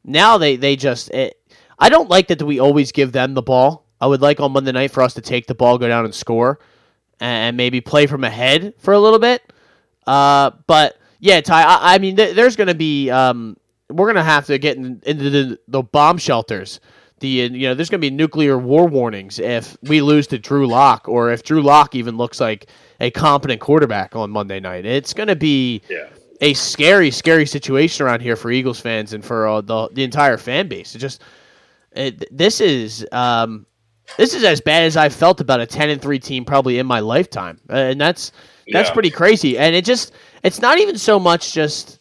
Now they they just it, I don't like that we always give them the ball. I would like on Monday night for us to take the ball, go down and score, and maybe play from ahead for a little bit. Uh, but yeah, Ty. I, I mean, th- there's going to be um, we're going to have to get in, into the, the bomb shelters. The uh, you know, there's going to be nuclear war warnings if we lose to Drew Lock or if Drew Lock even looks like a competent quarterback on Monday night. It's going to be Yeah. a scary, scary situation around here for Eagles fans and for uh, the the entire fan base. It just it, this is um, this is as bad as I've felt about a ten and three team probably in my lifetime, uh, and that's that's Yeah. pretty crazy. And it just it's not even so much just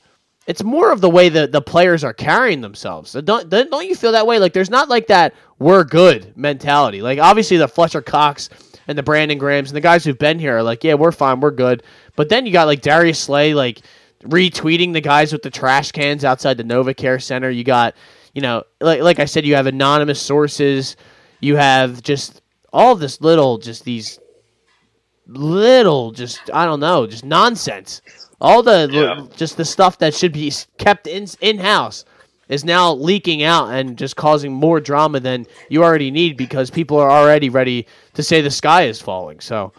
it's more of the way that the players are carrying themselves. Don't don't you feel that way? Like there's not like that we're good mentality. Like obviously the Fletcher Cox and the Brandon Grahams and the guys who've been here are like, yeah, we're fine, we're good. But then you got like Darius Slay like retweeting the guys with the trash cans outside the NovaCare Center. You got, you know, like like I said, you have anonymous sources. You have just all this little, just these little, just I don't know, just nonsense. All the Yeah. just the stuff that should be kept in in house is now leaking out and just causing more drama than you already need because people are already ready to say the sky is falling. So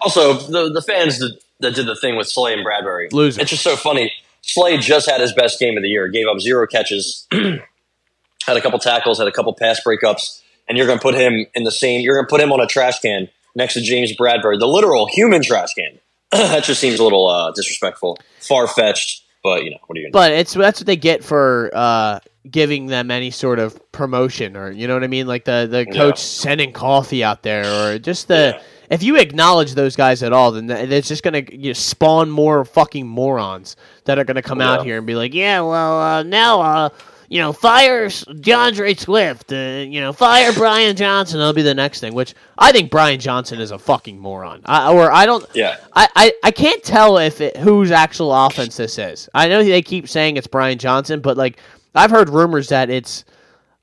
Also, the the fans that, that did the thing with Slay and Bradberry, Losers. It's just so funny. Slay just had his best game of the year. Gave up zero catches, had a couple tackles, had a couple pass breakups, and you're going to put him in the same. You're going to put him on a trash can next to James Bradberry, the literal human trash can. that just seems a little uh, disrespectful, far fetched. But you know, what are you But it's that's what they get for uh, giving them any sort of promotion, or you know what I mean, like the the Yeah. coach sending coffee out there, or just the if you acknowledge those guys at all, then it's just gonna you know, spawn more fucking morons that are gonna come out here and be like, yeah, well uh, now uh, you know fire D'Andre Swift, uh, you know fire Brian Johnson. That'll be the next thing. Which I think Brian Johnson is a fucking moron. I, or I don't. Yeah. I, I, I can't tell if it, whose actual offense this is. I know they keep saying it's Brian Johnson, but like I've heard rumors that it's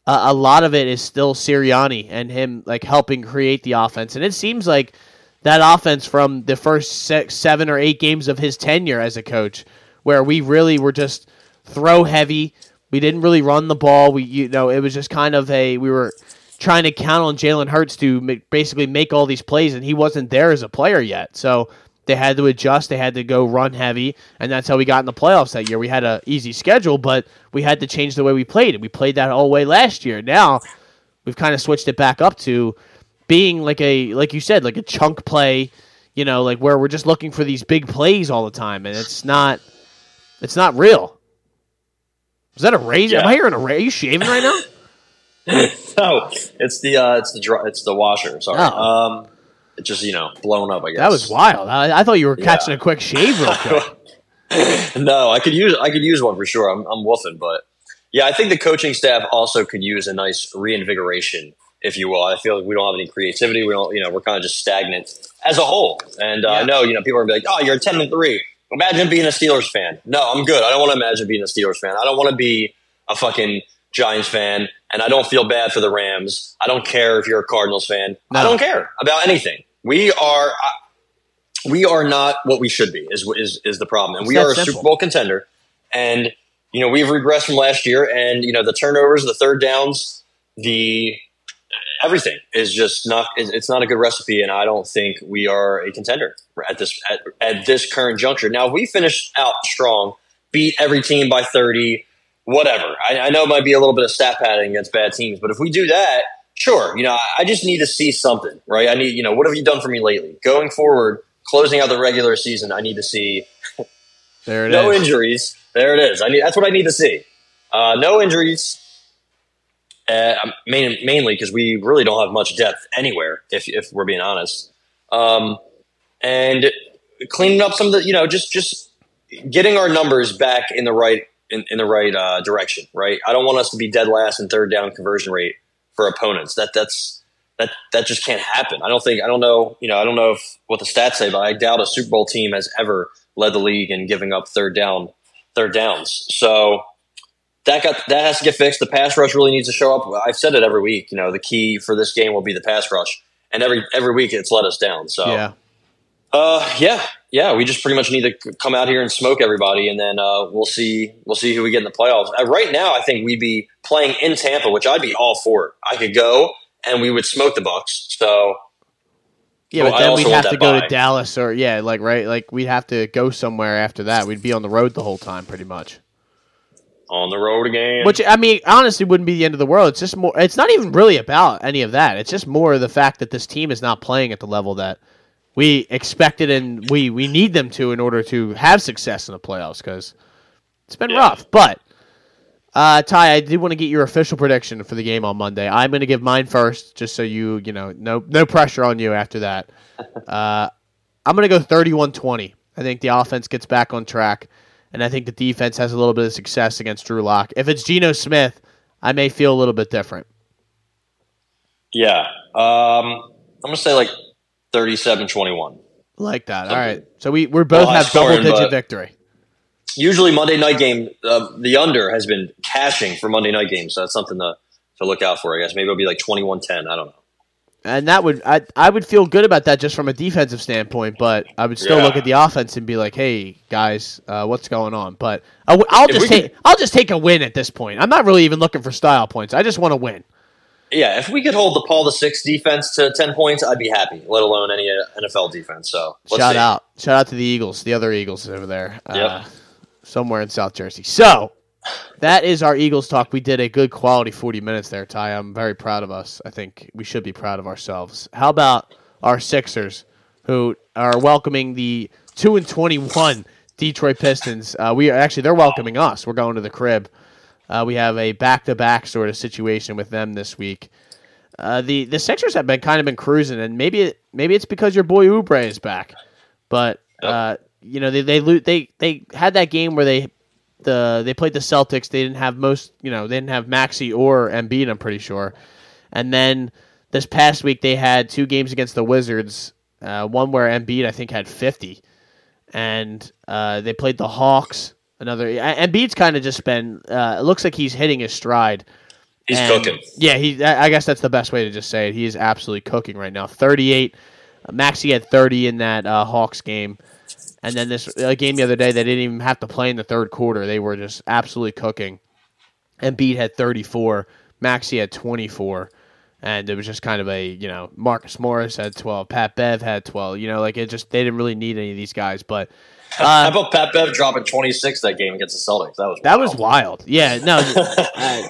uh, a lot of it is still Sirianni and him like helping create the offense, and it seems like that offense from the first six, seven or eight games of his tenure as a coach, where we really were just throw heavy. We didn't really run the ball. We you know it was just kind of a we were trying to count on Jalen Hurts to basically make all these plays, and he wasn't there as a player yet. So they had to adjust. They had to go run heavy, and that's how we got in the playoffs that year. We had an easy schedule, but we had to change the way we played, and we played that all way last year. Now we've kind of switched it back up to being like a like you said, like a chunk play. You know, like where we're just looking for these big plays all the time, and it's not it's not real. Is that a razor? Am I hearing a razor? Are you shaving right now? No, it's the uh, it's the dry, it's the washer. Sorry, Oh. um, it just you know blown up. I guess That was wild. I, I thought you were Yeah. catching a quick shave real quick. no, I could use I could use one for sure. I'm I'm woofing, but yeah, I think the coaching staff also could use a nice reinvigoration, if you will. I feel like we don't have any creativity. We don't, you know, we're kind of just stagnant as a whole. And uh, I Yeah. know, you know, people are gonna be like, "Oh, you're ten and three. Imagine being a Steelers fan." No, I'm good. I don't want to imagine being a Steelers fan. I don't want to be a fucking Giants fan, and I don't feel bad for the Rams. I don't care if you're a Cardinals fan. I don't care about anything. We are. I, we are not what we should be. Is is is the problem, and It's we are a simple. Super Bowl contender. And you know we've regressed from last year, and you know the turnovers, the third downs, the everything is just not. It's not a good recipe, and I don't think we are a contender at this at, at this current juncture. Now, if we finish out strong, beat every team by thirty, whatever. I, I know it might be a little bit of stat padding against bad teams, but if we do that, sure. You know, I, I just need to see something, right? I need, you know, what have you done for me lately? Going forward, closing out the regular season, I need to see There it is. no injuries. There it is. I need. That's what I need to see. Uh, no injuries. Uh, main, mainly because we really don't have much depth anywhere. If if we're being honest, um, and cleaning up some of the, you know, just just getting our numbers back in the right in, in the right uh, direction. Right. I don't want us to be dead last in third down conversion rate for opponents. That that's that that just can't happen. I don't think. I don't know. You know. I don't know if what the stats say, but I doubt a Super Bowl team has ever led the league in giving up third down third downs. So that got that has to get fixed. The pass rush really needs to show up. I've said it every week. You know, the key for this game will be the pass rush, and every every week it's let us down. So Yeah. uh, yeah, yeah. We just pretty much need to come out here and smoke everybody, and then uh, we'll see. We'll see who we get in the playoffs. Uh, right now, I think we'd be playing in Tampa, which I'd be all for. I could go, and we would smoke the Bucks. So Yeah, but I then we'd have to go to Dallas or yeah, like right, like we'd have to go somewhere after that. We'd be on the road the whole time, pretty much. On the road again. Which I mean, honestly, wouldn't be the end of the world. It's just more. It's not even really about any of that. It's just more the fact that this team is not playing at the level that we expected and we we need them to in order to have success in the playoffs. Because it's been Yeah. rough, but Uh, Ty, I do want to get your official prediction for the game on Monday. I'm going to give mine first, just so you, you know, no no pressure on you after that. Uh, I'm going to go 31-20. I think the offense gets back on track, and I think the defense has a little bit of success against Drew Lock. If it's Geno Smith, I may feel a little bit different. Yeah. Um, I'm going to say like 37-21. Like that. All right. So we we both Well, have double digit victory. Usually Monday night game, uh, the under has been cashing for Monday night games. So that's something to, to look out for, I guess. Maybe it'll be like 21-10. I don't know. And that would I I would feel good about that just from a defensive standpoint, but I would still Yeah. look at the offense and be like, "Hey guys, uh, what's going on?" But I w- I'll just take I'll just take a win at this point. I'm not really even looking for style points. I just want to win. Yeah, if we could hold the Paul the Six defense to 10 points, I'd be happy, let alone any uh, NFL defense. So let's Shout see. out, shout out to the Eagles, the other Eagles over there, uh, somewhere in South Jersey. So that is our Eagles talk. We did a good quality 40 minutes there, Ty. I'm very proud of us. I think we should be proud of ourselves. How about our Sixers, who are welcoming the two and 21 Detroit Pistons? Uh, we are actually they're welcoming us. We're going to the crib. Uh, we have a back-to-back sort of situation with them this week. Uh, the the Sixers have been kind of been cruising, and maybe it, maybe it's because your boy Oubre is back, but uh, you know they they they they had that game where they the they played the Celtics. They didn't have most you know they didn't have Maxey or Embiid. I'm pretty sure, and then this past week they had two games against the Wizards. Uh, one where Embiid I think had 50, and uh, they played the Hawks. Another Embiid's kind of just been. Uh, it looks like he's hitting his stride. He's And, cooking. Yeah, he. I guess that's the best way to just say it. He is absolutely cooking right now. Thirty-eight. Uh, Maxey had thirty in that uh, Hawks game, and then this uh, game the other day they didn't even have to play in the third quarter. They were just absolutely cooking. Embiid had thirty-four. Maxey had twenty-four. And it was just kind of a, you know, Marcus Morris had 12, Pat Bev had 12. You know, like it just, they didn't really need any of these guys. But How about Pat Bev dropping 26 that game against the Celtics? That was That wild. was wild. Yeah, no. uh,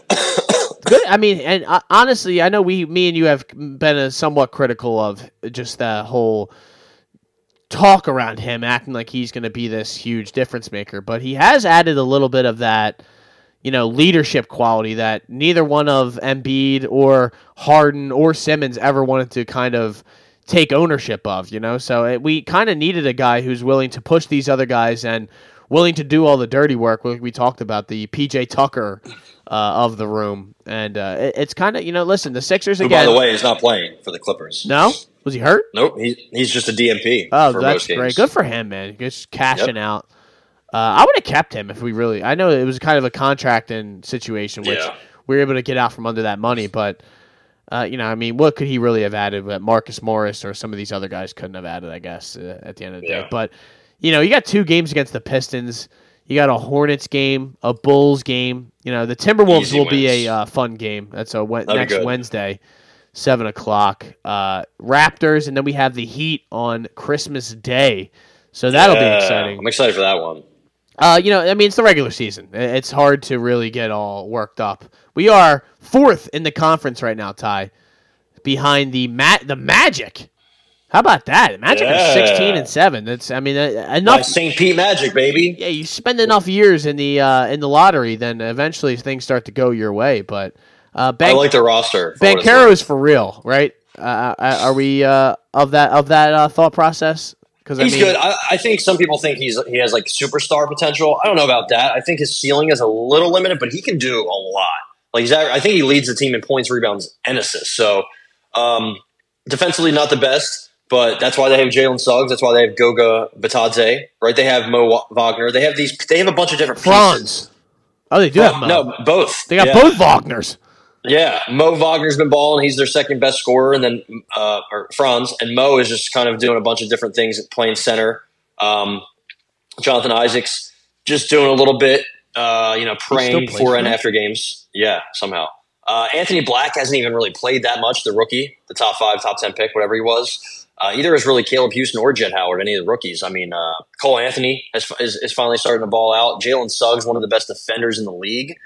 good. I mean, and uh, honestly, I know we, me and you have been uh, somewhat critical of just the whole talk around him acting like he's going to be this huge difference maker, but he has added a little bit of that, you know, leadership quality that neither one of Embiid or Harden or Simmons ever wanted to kind of take ownership of, you know. So it, we kind of needed a guy who's willing to push these other guys and willing to do all the dirty work. Like we talked about the PJ Tucker uh, of the room, and uh, it, it's kind of you know, listen, the Sixers Who, again. by the way, is not playing for the Clippers. no, was he hurt? Nope. He's, he's just a DNP. Oh, that's great. Good for him, man. Just cashing out. Uh, I would have kept him if we really. I know it was kind of a contracting situation, which Yeah. we were able to get out from under that money, but. Uh, you know, I mean, what could he really have added that Marcus Morris or some of these other guys couldn't have added? I guess uh, at the end of the day, but you know, you got two games against the Pistons. You got a Hornets game, a Bulls game. You know, the Timberwolves Easy will be a uh, fun game. That's a we- next. Wednesday, seven o'clock. Uh, Raptors, and then we have the Heat on Christmas Day. So that'll Yeah, be exciting. I'm excited for that one. Uh, you know, I mean, it's the regular season. It's hard to really get all worked up. We are fourth in the conference right now, Ty, behind the Ma- the Magic. How about that? Magic are Yeah. sixteen and seven. That's, I mean, uh, My enough. St. Pete Magic, baby. Yeah, you spend enough years in the uh, in the lottery, then eventually things start to go your way. But uh, I like the roster. for what it's Banchero is for real, right? Uh, uh, are we uh, of that of that uh, thought process? Because I He's mean, good. I, I think some people think he's he has like superstar potential. I don't know about that. I think his ceiling is a little limited, but he can do a lot. Like he's, I think he leads the team in points, rebounds, and assists. So um, defensively, not the best, but that's why they have Jalen Suggs. That's why they have Goga Bitadze. Right? They have Mo Wagner. They have these. They have a bunch of different pieces. Franz. Oh, they do have Mo. No, both. They got Yeah. both Wagners. Yeah, Mo Wagner's been balling. He's their second best scorer, and then uh, or Franz and Mo is just kind of doing a bunch of different things, at playing center. Um, Jonathan Isaac's just doing a little bit, uh, you know, praying plays for for and after games. Yeah, somehow. Uh, Anthony Black hasn't even really played that much. The rookie, the top five, top ten pick, whatever he was. Uh, either is really Caleb Houstan or Jett Howard, any of the rookies. I mean, uh, Cole Anthony has, is, is finally starting to ball out. Jalen Suggs, one of the best defenders in the league.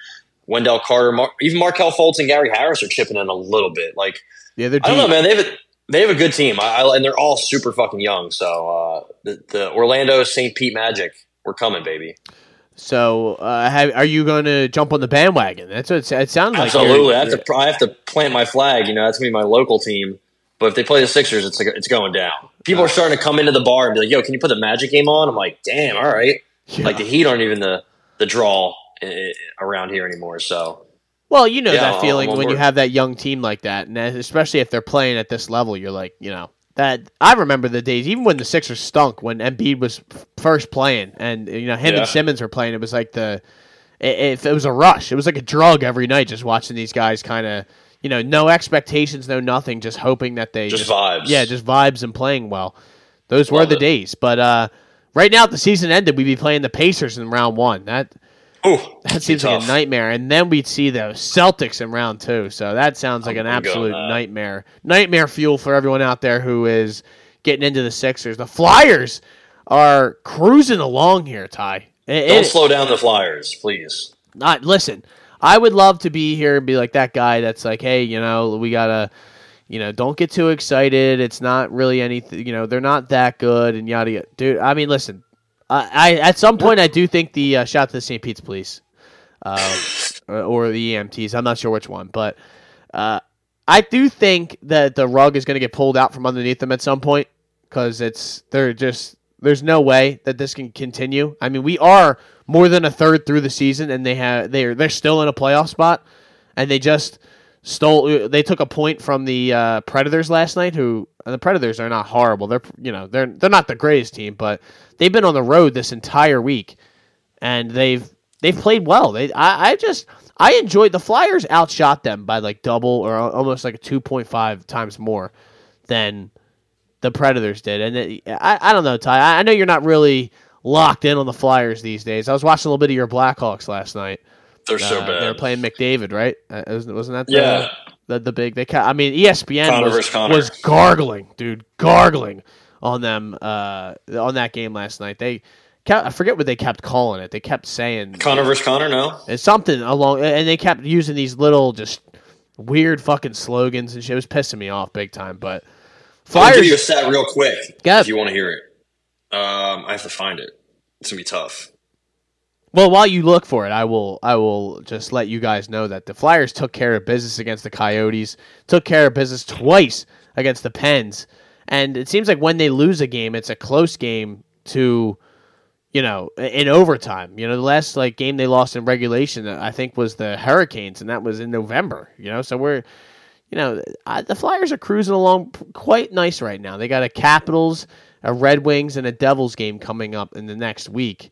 Wendell Carter, Mar- even Markelle Fultz and Gary Harris are chipping in a little bit. Like Yeah, they're I don't know, man. They have a, they have a good team, I, I, and they're all super fucking young. So uh, the, the Orlando St. Pete Magic, we're coming, baby. So, uh, have, are you going to jump on the bandwagon? That's what it, it sounds like. Absolutely, I have to. I have to plant my flag. You know, that's gonna be my local team. But if they play the Sixers, it's like, it's going down. People are starting to come into the bar and be like, "Yo, can you put the Magic game on?" I'm like, "Damn, all right." Yeah. Like the Heat aren't even the the draw around here anymore. So Well, you know Yeah, that feeling when you have that young team like that, and especially if they're playing at this level, you're like, you know, that I remember the days, even when the Sixers stunk, when Embiid was first playing, and you know him Yeah. and Simmons were playing. It was like the, it, it, it was a rush. It was like a drug every night, just watching these guys kind of, you know, no expectations, no nothing, just hoping that they Just vibes. yeah, just vibes and playing well. Those were the it. days, but uh, right now, if the season ended, we'd be playing the Pacers in round one. That That seems like a nightmare. And then we'd see the Celtics in round two. So that sounds like an I'm on absolute nightmare. Nightmare fuel for everyone out there who is getting into the Sixers. The Flyers are cruising along here, Ty. It- Don't it- slow down the Flyers, please. not listen. I would love to be here and be like that guy that's like, hey, you know, we gotta, you know, don't get too excited. It's not really anything. You know, they're not that good and yada yada. Dude, I mean, listen. I, at some point I do think the uh, shout to the St. Pete's Police, uh, or the EMTs. I'm not sure which one, but uh, I do think that the rug is going to get pulled out from underneath them at some point because it's they're just there's no way that this can continue. I mean, we are more than a third through the season, and they have they're they're still in a playoff spot, and they just stole. They took a point from the uh, Predators last night. Who the Predators are not horrible. They're you know they're they're not the greatest team, but they've been on the road this entire week, and they've they've played well. They I, I just I enjoyed the Flyers outshot them by like double or almost like a two point five times more than the Predators did. And it, I I don't know, Ty. I, I know you're not really locked in on the Flyers these days. I was watching a little bit of your Blackhawks last night. They're so Uh, bad. They were playing McDavid, right? Uh, wasn't wasn't that the, Yeah. the the big they? Ca- I mean, ESPN Connor was, was gargling, dude, gargling on them uh, on that game last night. They I forget what they kept calling it. They kept saying Connor versus Connor, no. it's something along, and they kept using these little just weird fucking slogans and shit. It was pissing me off big time. But I'll give you a stat real quick Yeah. if you want to hear it. Um, I have to find it. It's gonna be tough. Well, while you look for it, I will I will just let you guys know that the Flyers took care of business against the Coyotes, took care of business twice against the Pens, and it seems like when they lose a game, it's a close game to. You know, in overtime. You know, the last like game they lost in regulation, uh, I think, was the Hurricanes, and that was in November. You know, so we're you know, I, the Flyers are cruising along quite nice right now. They got a Capitals, a Red Wings, and a Devils game coming up in the next week.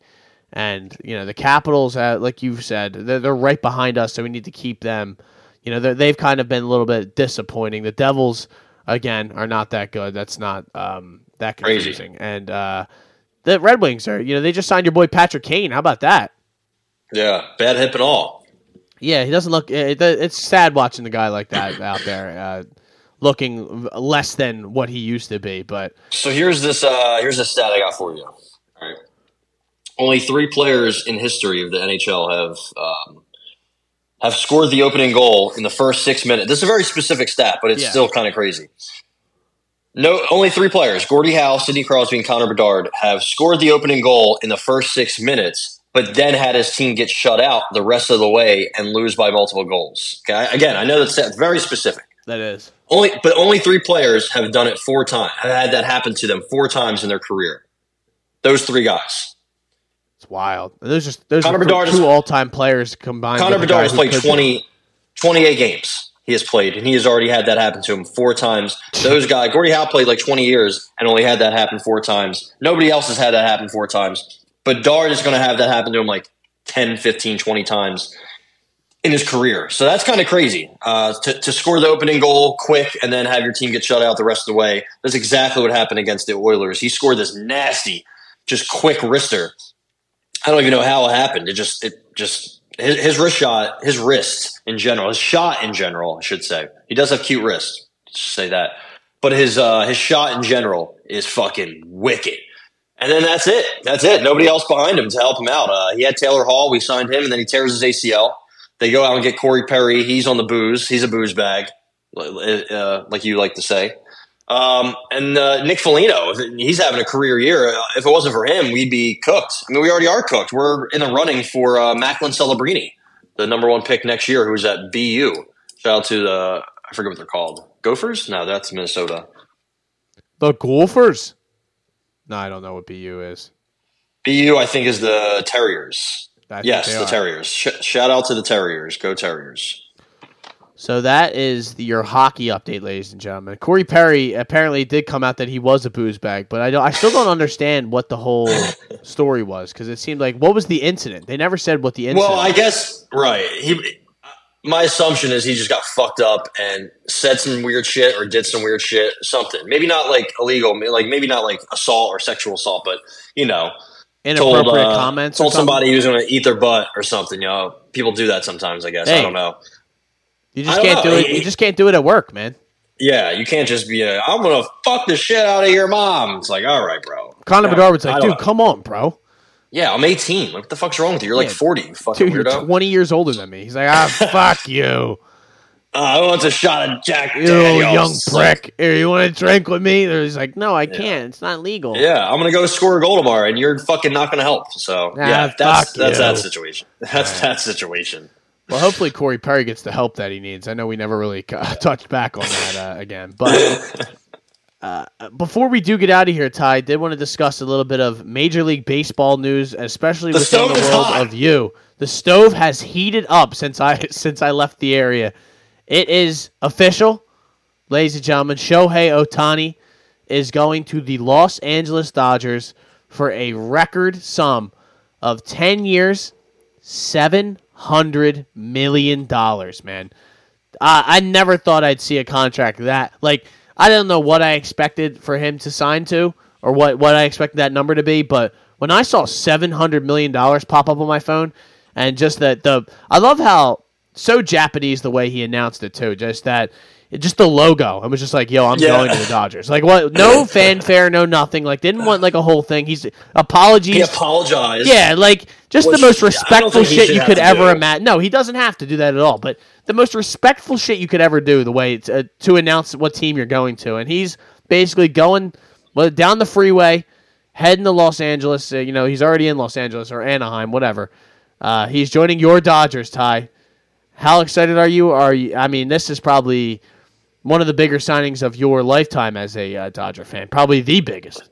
And you know, the Capitals, uh, like you've said, they're, they're right behind us, so we need to keep them. You know, they've kind of been a little bit disappointing. The Devils, again, are not that good. That's not um, that Crazy. And uh, the Red Wings are, you know, they just signed your boy Patrick Kane. How about that? Yeah, bad hip and all. Yeah, he doesn't look. It, it- it's sad watching the guy like that out there, uh, looking less than what he used to be. But So here's this. Uh, here's a stat I got for you. All right. Only three players in history of the NHL have um, have scored the opening goal in the first six minutes. This is a very specific stat, but it's Yeah. still kind of crazy. No, only three players: Gordie Howe, Sidney Crosby, and Connor Bedard have scored the opening goal in the first six minutes, but then had his team get shut out the rest of the way and lose by multiple goals. Okay, again, I know that's very specific. that is Only, but only three players have done it four times. Have had that happen to them four times in their career. Those three guys. It's wild. Those just those Connor are two all time players combined. Connor Bedard has played could 20, 28 games. He has played, and he has already had that happen to him four times. Those guys, Gordie Howe played like 20 years and only had that happen four times. Nobody else has had that happen four times. But Bedard is going to have that happen to him like 10, 15, 20 times in his career. So that's kind of crazy. Uh, to, to score the opening goal quick and then have your team get shut out the rest of the way. That's exactly what happened against the Oilers. He scored this nasty, just quick wrister. I don't even know how it happened. It just, it just, his, his wrist shot, his wrist in general, his shot in general, I should say. He does have cute wrists. Say that. But his, uh, his shot in general is fucking wicked. And then that's it. That's it. Nobody else behind him to help him out. Uh, he had Taylor Hall. We signed him, and then he tears his ACL. They go out and get Corey Perry. He's on the booze. He's a booze bag, uh, like you like to say. Um, and uh, Nick Foligno, he's having a career year. If it wasn't for him, we'd be cooked. I mean, we already are cooked. We're in the running for uh, Macklin Celebrini, the number one pick next year, who's at BU. Shout out to the I forget what they're called. Gophers? No, that's Minnesota. The Gophers? No, I don't know what BU is. BU, I think, is the Terriers. yes, the. Terriers. Sh- shout out to the Terriers. Go Terriers. So that is the, your hockey update, ladies and gentlemen. Corey Perry apparently did come out that he was a booze bag, but I don't. I still don't understand what the whole story was because it seemed like what was the incident? They never said what the incident. Well, I guess right. He, my assumption is he just got fucked up and said some weird shit or did some weird shit, something. Maybe not like illegal, like maybe not like assault or sexual assault, but you know, inappropriate told, uh, comments. Told somebody he was going to eat their butt or something. You know, people do that sometimes. I guess hey. I don't know. You just can't know. do it. You just can't do it at work, man. Yeah, you can't just be a. I'm gonna fuck the shit out of your mom. It's like, all right, bro. Connor Bedard would say, dude, come on, bro. Yeah, I'm 18. What the fuck's wrong with you? You're like 40. You fucking dude, weirdo. You're 20 years older than me. He's like, ah, fuck you. Uh, I want a shot of Jack you young prick. Here, you want to drink with me? He's like, no, I can't. Yeah. It's not legal. Yeah, I'm gonna go score a goal tomorrow, and you're fucking not gonna help. So ah, yeah, that's that's that situation. That's right. that situation. Well, hopefully Corey Perry gets the help that he needs. I know we never really touched back on that uh, again, but uh, before we do get out of here, Ty, I did want to discuss a little bit of Major League Baseball news, especially the within the world of you. The stove has heated up since I since I left the area. It is official, ladies and gentlemen. Shohei Ohtani is going to the Los Angeles Dodgers for a record sum of ten years, seven hundred million dollars, man. Uh, I never thought I'd see a contract that like I don't know what I expected for him to sign to or what what I expected that number to be, but when I saw seven hundred million dollars pop up on my phone, and just that the I love how so Japanese the way he announced it too, just that just the logo. I was just like, "Yo, I'm yeah. going to the Dodgers." Like, what? No fanfare, no nothing. Like, didn't want like a whole thing. He's apologies. He apologized. Yeah, like just Which, the most respectful shit you could ever imagine. No, he doesn't have to do that at all. But the most respectful shit you could ever do, the way to, uh, to announce what team you're going to, and he's basically going well, down the freeway, heading to Los Angeles. Uh, you know, he's already in Los Angeles or Anaheim, whatever. Uh, he's joining your Dodgers, Ty. How excited are you? Are you? I mean, this is probably one of the bigger signings of your lifetime as a uh, Dodger fan, probably the biggest.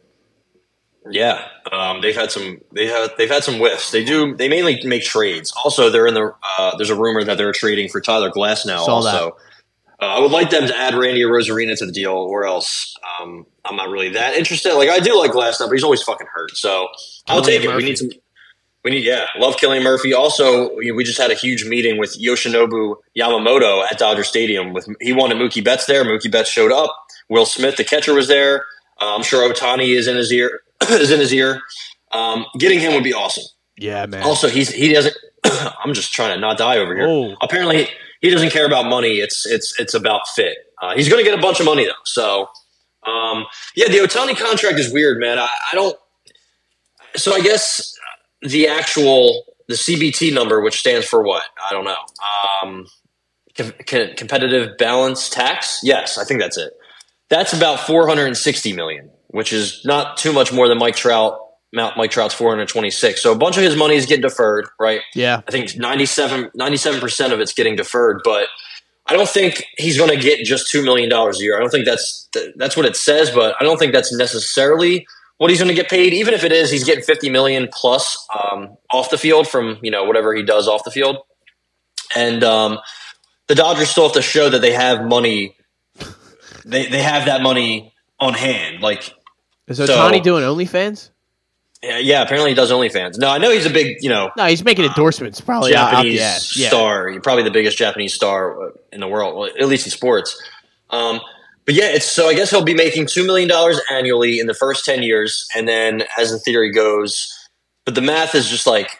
Yeah, um, they've had some. They have they've had some whiffs. They do. They mainly make trades. Also, they're in the. Uh, there's a rumor that they're trading for Tyler Glasnow. Saw also, uh, I would like them to add Randy Arozarena to the deal, or else um, I'm not really that interested. Like I do like Glasnow, but he's always fucking hurt. So I'll take it. We need some. We need, yeah, love Killian Murphy. Also, we just had a huge meeting with Yoshinobu Yamamoto at Dodger Stadium. With he wanted Mookie Betts there. Mookie Betts showed up. Will Smith, the catcher, was there. Uh, I'm sure Ohtani is in his ear. is in his ear. Um, getting him would be awesome. Yeah, man. Also, he's he doesn't. I'm just trying to not die over here. Oh. Apparently, he doesn't care about money. It's it's it's about fit. Uh, he's going to get a bunch of money though. So, um, yeah, the Ohtani contract is weird, man. I, I don't. So I guess the actual the CBT number, which stands for what? I don't know. Um, com- competitive balance tax. Yes, I think that's it. That's about 460 million, which is not too much more than Mike Trout. Mike Trout's 426. So a bunch of his money is getting deferred, right? Yeah. I think 97 percent of it's getting deferred, but I don't think he's going to get just two million dollars a year. I don't think that's that's what it says, but I don't think that's necessarily what he's going to get paid. Even if it is, he's getting 50 million plus um, off the field from you know whatever he does off the field, and um, the Dodgers still have to show that they have money. They they have that money on hand. Like is Ohtani so, doing OnlyFans? Yeah, yeah, apparently he does OnlyFans. No, I know he's a big, you know. No, he's making endorsements. Probably Japanese star. Yeah. Probably the biggest Japanese star in the world, at least in sports. Um, but yeah, it's so I guess he'll be making two million dollars annually in the first ten years, and then as the theory goes, but the math is just like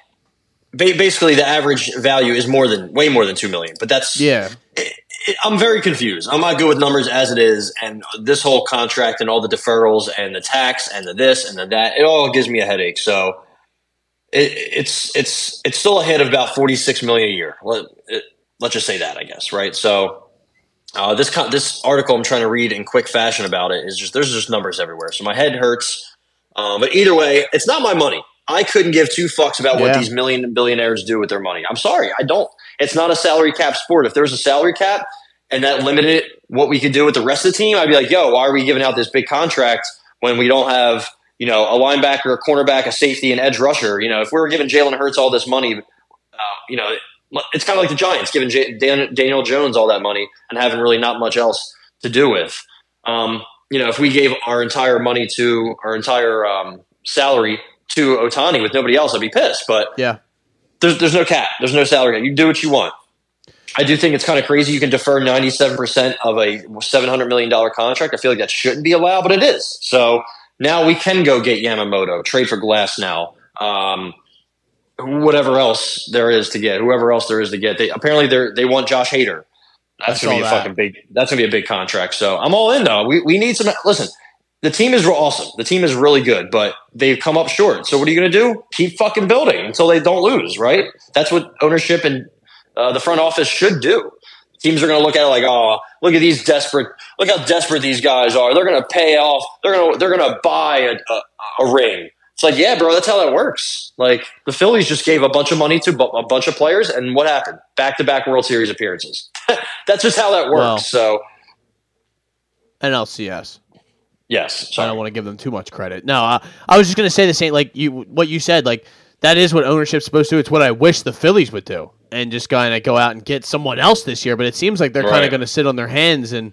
basically the average value is more than way more than two million. But that's yeah. It, it, I'm very confused. I'm not good with numbers as it is, and this whole contract and all the deferrals and the tax and the this and the that, it all gives me a headache. So it, it's it's it's still ahead of about 46 million a year. Let, let's just say that, I guess, right? So Uh, this con- this article I'm trying to read in quick fashion about it is just there's just numbers everywhere, so my head hurts. Um, but either way, it's not my money. I couldn't give two fucks about what these million and billionaires do with their money. I'm sorry, I don't. It's not a salary cap sport. If there was a salary cap and that limited what we could do with the rest of the team, I'd be like, yo, why are we giving out this big contract when we don't have, you know, a linebacker, a cornerback, a safety, an edge rusher? You know, if we were giving Jalen Hurts all this money, uh, you know, it's kind of like the Giants giving J- Dan- Daniel Jones all that money and having really not much else to do with. Um, you know, if we gave our entire money to our entire um, salary to Ohtani with nobody else, I'd be pissed. But Yeah. there's there's no cap. There's no salary cap. You can do what you want. I do think it's kind of crazy. You can defer 97% of a $700 million contract. I feel like that shouldn't be allowed, but it is. So now we can go get Yamamoto, trade for Glasnow. Um, whatever else there is to get, whoever else there is to get. They apparently they they want Josh Hader. That's gonna be a that. fucking big. That's gonna be a big contract. So I'm all in though. We we need some. Listen, the team is awesome. The team is really good, but they've come up short. So what are you gonna do? Keep fucking building until they don't lose, right? That's what ownership and uh, the front office should do. Teams are going to look at it like, oh, look at these desperate. Look how desperate these guys are. They're going to pay off. They're going to they're going to buy a, a, a ring. It's like, yeah, bro, that's how that works. Like the Phillies just gave a bunch of money to a bunch of players, and what happened? Back to back World Series appearances. that's just how that works. Well- so NLCS. yes, I don't want to give them too much credit. No, uh, I was just going to say the same. Like you, what you said. Like that is what ownership's supposed to do. It's what I wish the Phillies would do, and just kind of go out and get someone else this year. But it seems like they're kind of going to sit on their hands and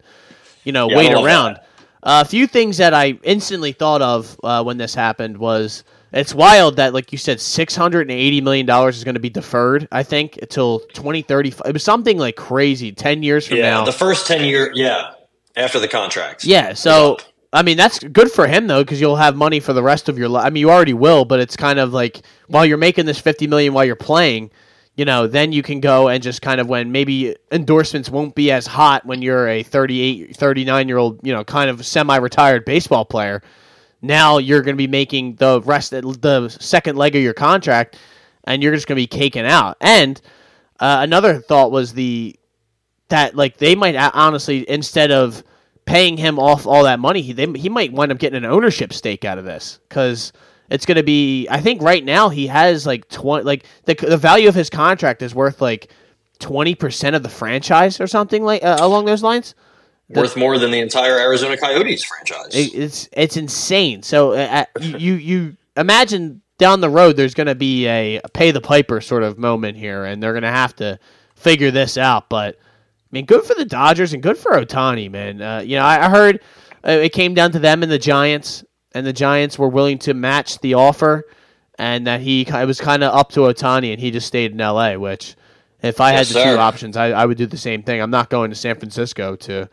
you know Yeah, wait around. that. Uh, a few things that I instantly thought of uh, when this happened was it's wild that, like you said, six hundred and eighty million dollars is going to be deferred. I think until twenty thirty. It was something like crazy. Ten years from Yeah, now. the first ten year, yeah, after the contract. Yeah, so I mean that's good for him though because you'll have money for the rest of your life. I mean you already will, but it's kind of like while you're making this 50 million while you're playing, you know, then you can go and just kind of when maybe endorsements won't be as hot when you're a 38 39 year old, you know, kind of semi-retired baseball player. Now you're going to be making the rest the second leg of your contract and you're just going to be caking out. And uh, another thought was the that like they might honestly instead of paying him off all that money, he they, he might wind up getting an ownership stake out of this because it's going to be. I think right now he has like twenty. Like the the value of his contract is worth like twenty percent of the franchise or something like uh, along those lines. worth more than the entire Arizona Coyotes franchise. It, it's it's insane. So uh, uh, you you imagine down the road there's going to be a, pay the piper sort of moment here, and they're going to have to figure this out. But I mean, good for the Dodgers and good for Ohtani, man. Uh, you know, I, I heard uh, it came down to them and the Giants, and the Giants were willing to match the offer, and that he it was kind of up to Ohtani, and he just stayed in L.A. Which, if I Yes, had the sir. two options, I, I would do the same thing. I'm not going to San Francisco to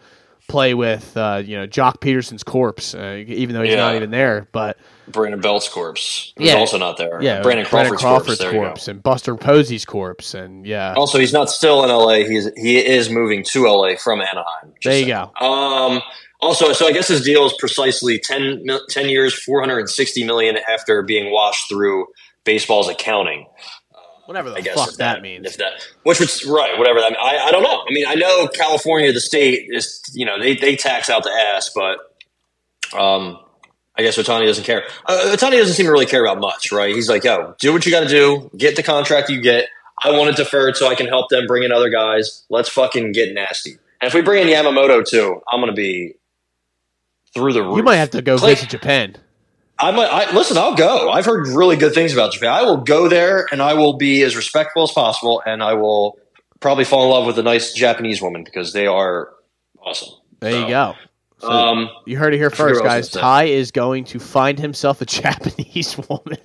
play with uh, you know Joc Pederson's corpse, uh, even though he's not even there. But Brandon Belt's corpse who's Yeah. also not there. yeah, Brandon Crawford's, corpse. There you go. and Buster Posey's corpse, and yeah, Also, he's not still in LA. He's he is moving to LA from Anaheim. There you saying. go. Um. Also, so I guess his deal is precisely 10, 10 years, four hundred and sixty million after being washed through baseball's accounting. Whatever the I guess fuck if that, means. If that, which was right, whatever that. I I don't know. I mean, I know California, the state is you know they they tax out the ass, but um, I guess Ohtani doesn't care. Uh, Ohtani doesn't seem to really care about much, right? He's like, yo, do what you got to do, get the contract you get. I want it deferred so I can help them bring in other guys. Let's fucking get nasty. And if we bring in Yamamoto too, I'm gonna be through the roof. You might have to go Clay- visit Japan. I might. I, listen, I'll go. I've heard really good things about Japan. I will go there, and I will be as respectful as possible, and I will probably fall in love with a nice Japanese woman because they are awesome. There you go. So Um, you heard it here first, guys. Ty is going to find himself a Japanese woman.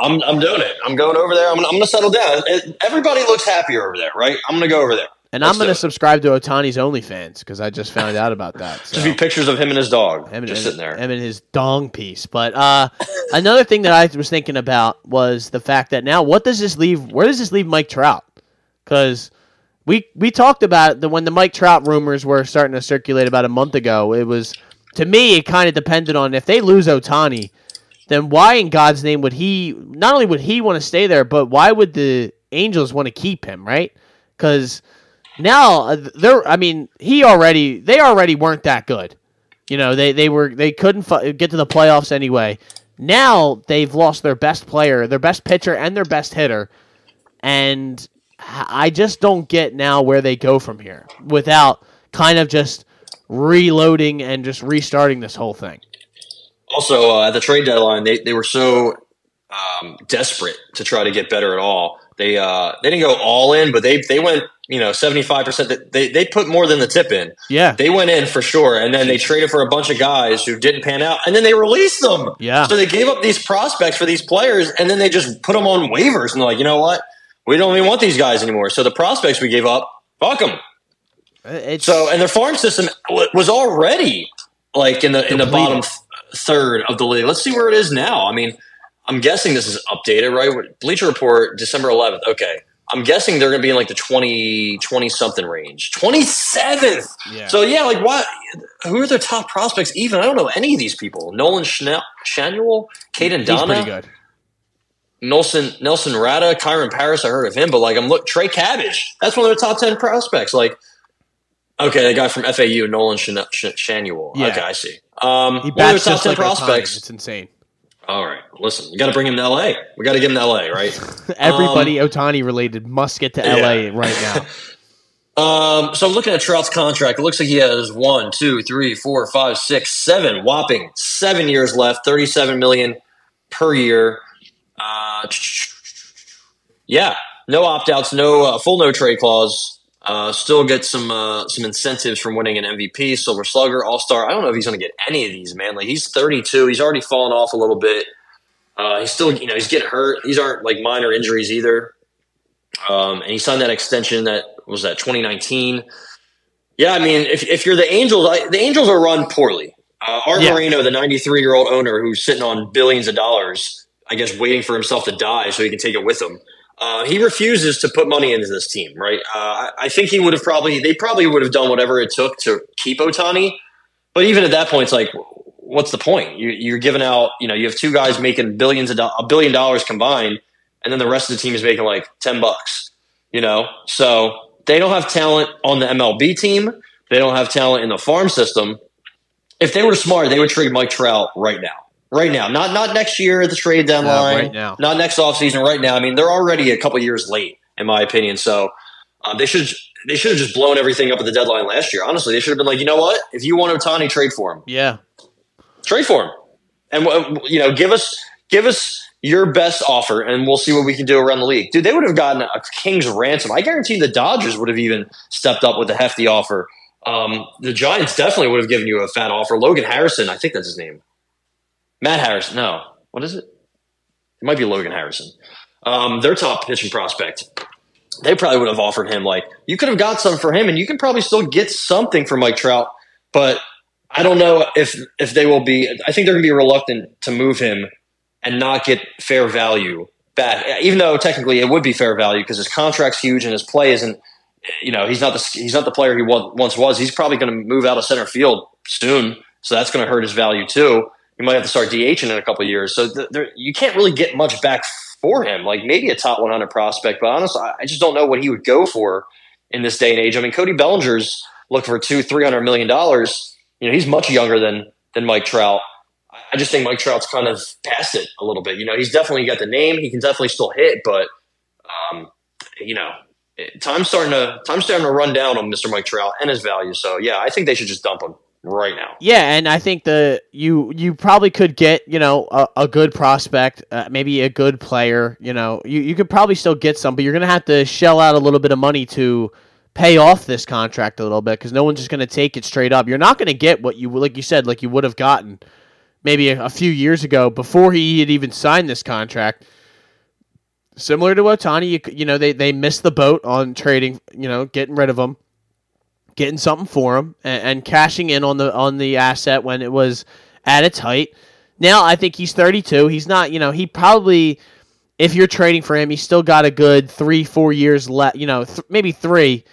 I'm I'm doing it. I'm going over there. I'm I'm gonna settle down. Everybody looks happier over there, right? I'm gonna go over there. And Let's I'm going to subscribe to Ohtani's OnlyFans because I just found out about that. So. Just be pictures of him and his dog him and, just sitting there. him and his dong piece. But uh, another thing that I was thinking about was the fact that now, what does this leave? Where does this leave Mike Trout? Because we we talked about the when the Mike Trout rumors were starting to circulate about a month ago. It was to me, it kind of depended on if they lose Ohtani, then why in God's name would he? Not only would he want to stay there, but why would the Angels want to keep him? Right? Because now uh, they're. I mean, he already. They already weren't that good. You know, they they were they couldn't fu- get to the playoffs anyway. Now they've lost their best player, their best pitcher, and their best hitter, and i just don't get now where they go from here without kind of just reloading and just restarting this whole thing. Also, uh, at the trade deadline, they, they were so um, desperate to try to get better at all. They uh, they didn't go all in, but they they went you know seventy five percent. They they put more than the tip in. Yeah, They went in for sure, and then they traded for a bunch of guys who didn't pan out, and then they released them. Yeah. So they gave up these prospects for these players, and then they just put them on waivers, and they're like, you know what? We don't even want these guys anymore. So the prospects we gave up, fuck them. it's So and their farm system was already like in the in the bottom third of the league. Let's see where it is now. I mean, I'm guessing this is updated, right? Bleacher Report, December 11th. Okay. I'm guessing they're going to be in like the 20, 20 something range. 27th. Yeah. So, yeah, like what? Who are their top prospects even? I don't know any of these people. Nolan Schnell, Schanuel, Caden he's Donna, pretty good. Nelson Nelson Rada, Kyren Paris. I heard of him, but like I'm look Trey Cabbage. That's one of their top ten prospects. Like, okay, the guy from FAU, Nolan Shan- Schanuel. Yeah. Okay, I see. Um, He one of their top ten prospects. It's insane. All right, listen, we got to bring him to LA. We got to get him to LA, right? Everybody Ohtani related must get to Um, yeah. LA right now. Um, so I'm looking at Trout's contract. It looks like he has one, two, three, four, five, six, seven, whopping seven years left, thirty-seven million per year. Uh, yeah, no opt-outs, no uh, full no trade clause. Uh, still get some uh, some incentives from winning an MVP, Silver Slugger, All Star. I don't know if he's going to get any of these, man. Like he's 32, he's already fallen off a little bit. Uh, he's still, you know, he's getting hurt. These aren't like minor injuries either. Um, and he signed that extension that was that 2019. Yeah, I mean, if, if you're the Angels, I, the Angels are run poorly. Uh, Arte Yeah. Moreno, the 93 year old owner who's sitting on billions of dollars, I guess waiting for himself to die so he can take it with him. Uh, he refuses to put money into this team, right? Uh, I, think he would have probably, they probably would have done whatever it took to keep Ohtani. But even at that point, it's like, what's the point? You, you're giving out, you know, you have two guys making billions of a billion dollars combined, and then the rest of the team is making like ten bucks. You know, so they don't have talent on the MLB team. They don't have talent in the farm system. If they were smart, they would trade Mike Trout right now. Right now, not not next year at the trade deadline, right now. not next offseason, right now. I mean, they're already a couple years late, in my opinion. So uh, they should they should have just blown everything up at the deadline last year. Honestly, they should have been like, you know what? If you want Ohtani, trade for him Yeah. trade for him, and uh, you know, give us give us your best offer, and we'll see what we can do around the league. Dude, they would have gotten a king's ransom. I guarantee the Dodgers would have even stepped up with a hefty offer. Um, the Giants definitely would have given you a fat offer. Logan Harrison, I think that's his name. Matt Harrison. No, what is it? It might be Logan Harrison. Um, their top pitching prospect. They probably would have offered him like you could have got some for him, and you can probably still get something for Mike Trout. But I don't know if if they will be. I think they're going to be reluctant to move him and not get fair value back. Even though technically it would be fair value because his contract's huge and his play isn't. You know, he's not the he's not the player he once was. He's probably going to move out of center field soon, so that's going to hurt his value too. You might have to start DHing in a couple years, so th- there, you can't really get much back for him. Like maybe a top 100 prospect, but honestly, I just don't know what he would go for in this day and age. I mean, Cody Bellinger's looking for two, three hundred million dollars. You know, he's much younger than than Mike Trout. I- just think Mike Trout's kind of past it a little bit. You know, he's definitely got the name. He can definitely still hit, but um, you know, time's starting to time's starting to run down on Mr. Mike Trout and his value. So yeah, I think they should just dump him right now. Yeah, and I think the you you probably could get you know a, a good prospect, uh, maybe a good player. You know, you you could probably still get some, but you're gonna have to shell out a little bit of money to pay off this contract a little bit because no one's just gonna take it straight up. You're not gonna get what you like you said like you would have gotten maybe a, a few years ago before he had even signed this contract. Similar to Ohtani, you, you know they they missed the boat on trading, you know, getting rid of him getting something for him and, and cashing in on the on the asset when it was at its height. Now I think he's 32. He's not, you know, he probably if you're trading for him, he's still got a good 3 4 years left, you know, th- maybe 3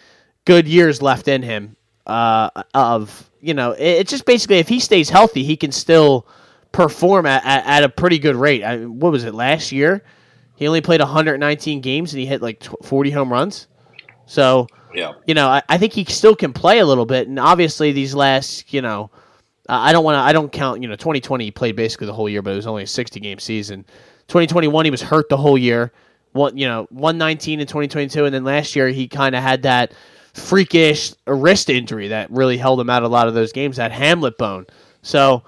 good years left in him uh of, you know, it, it's just basically if he stays healthy, he can still perform at, at, at a pretty good rate. I, what was it last year? He only played 119 games and he hit like tw- 40 home runs. So, Yeah. you know, I, I think he still can play a little bit. And obviously, these last, you know, I don't want to, I don't count, you know, 2020, he played basically the whole year, but it was only a 60 game season. 2021, he was hurt the whole year. One, you know, 119 in 2022. And then last year, he kind of had that freakish wrist injury that really held him out a lot of those games, that hamate bone. So,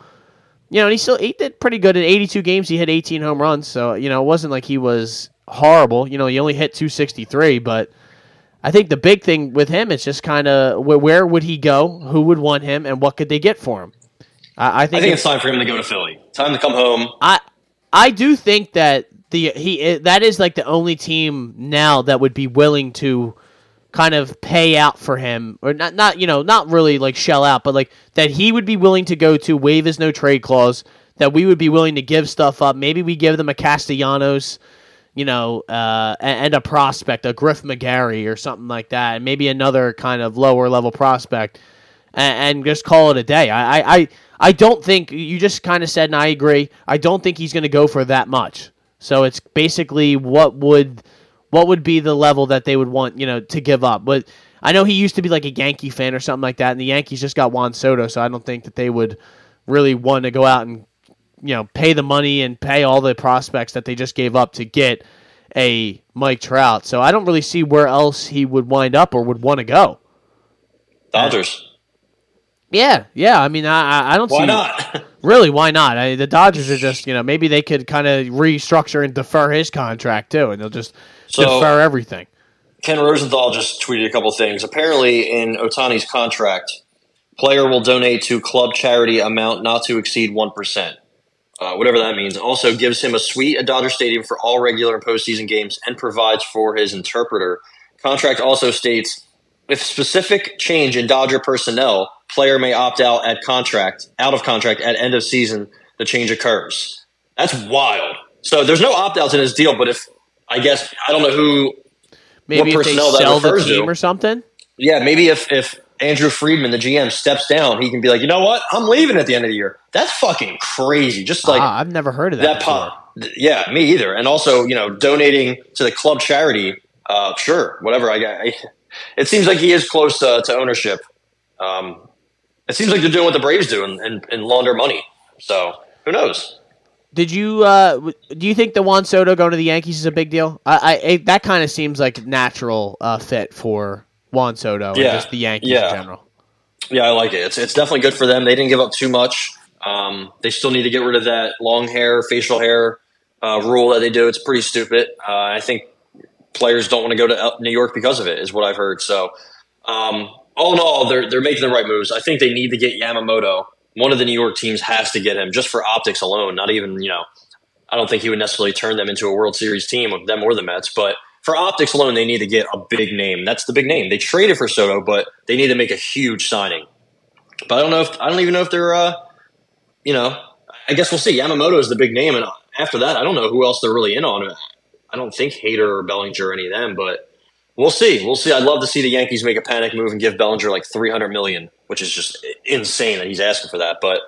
you know, and he still he did pretty good in 82 games. He hit 18 home runs, so you know it wasn't like he was horrible. You know, he only hit 263, but I think the big thing with him is just kind of where, where would he go, who would want him, and what could they get for him. I, I think, I think if- it's time for him to go to Philly. Time to come home. I I do think that the he that is like the only team now that would be willing to kind of pay out for him or not not you know not really like shell out but like that he would be willing to go to waive his no trade clause that we would be willing to give stuff up maybe we give them a Castellanos you know uh, and a prospect a Griff McGarry or something like that and maybe another kind of lower level prospect and, and just call it a day. I, I, I, don't think you just kind of said, and I agree. I don't think he's going to go for that much. So it's basically what would what would be the level that they would want you know to give up. But I know he used to be like a Yankee fan or something like that, and the Yankees just got Juan Soto, so I don't think that they would really want to go out and you know pay the money and pay all the prospects that they just gave up to get a Mike Trout. So I don't really see where else he would wind up or would want to go. Dodgers. Yeah, yeah. I mean, I I- don't see Why see not? really why not. I, the Dodgers are just you know maybe they could kind of restructure and defer his contract too, and they'll just So- defer everything. Ken Rosenthal just tweeted a couple things. Apparently, in Ohtani's contract, player will donate to club charity amount not to exceed one percent, uh, whatever that means. Also, gives him a suite at Dodger Stadium for all regular and postseason games, and provides for his interpreter. Contract also states if specific change in Dodger personnel, player may opt out at contract out of contract at end of season. The change occurs. That's wild. So there's no opt outs in his deal, but if I guess I don't know who Maybe if they personnel that sell the refers to. team or something. yeah, maybe if if Andrew Friedman, the GM, steps down, he can be like, you know what, I'm leaving at the end of the year. That's fucking crazy. Just like ah, I've never heard of that. that pop. Yeah, me either. And also, you know, donating to the club charity. Uh, sure, whatever. I. I, it seems like he is close uh, to ownership. Um, it seems like they're doing what the Braves do and, and, and launder money. So who knows? Did you uh, do you think the Juan Soto going to the Yankees is a big deal? I, I that kind of seems like natural uh, fit for Juan Soto and Yeah, just the Yankees yeah. in general. Yeah, I like it. It's it's definitely good for them. They didn't give up too much. Um, they still need to get rid of that long hair, facial hair uh, rule that they do. It's pretty stupid. Uh, I think players don't want to go to New York because of it, is what I've heard. So, um, all in all, they're they're making the right moves. I think they need to get Yamamoto. One of the New York teams has to get him just for optics alone. Not even you know, I don't think he would necessarily turn them into a World Series team with them or the Mets, but for optics alone, they need to get a big name. That's the big name. They traded for Soto, but they need to make a huge signing. But I don't know if I don't even know if they're, uh, you know, I guess we'll see. Yamamoto is the big name, and after that, I don't know who else they're really in on. I don't think Hader or Bellinger or any of them, but we'll see. We'll see. I'd love to see the Yankees make a panic move and give Bellinger like three hundred million, which is just insane that he's asking for that. But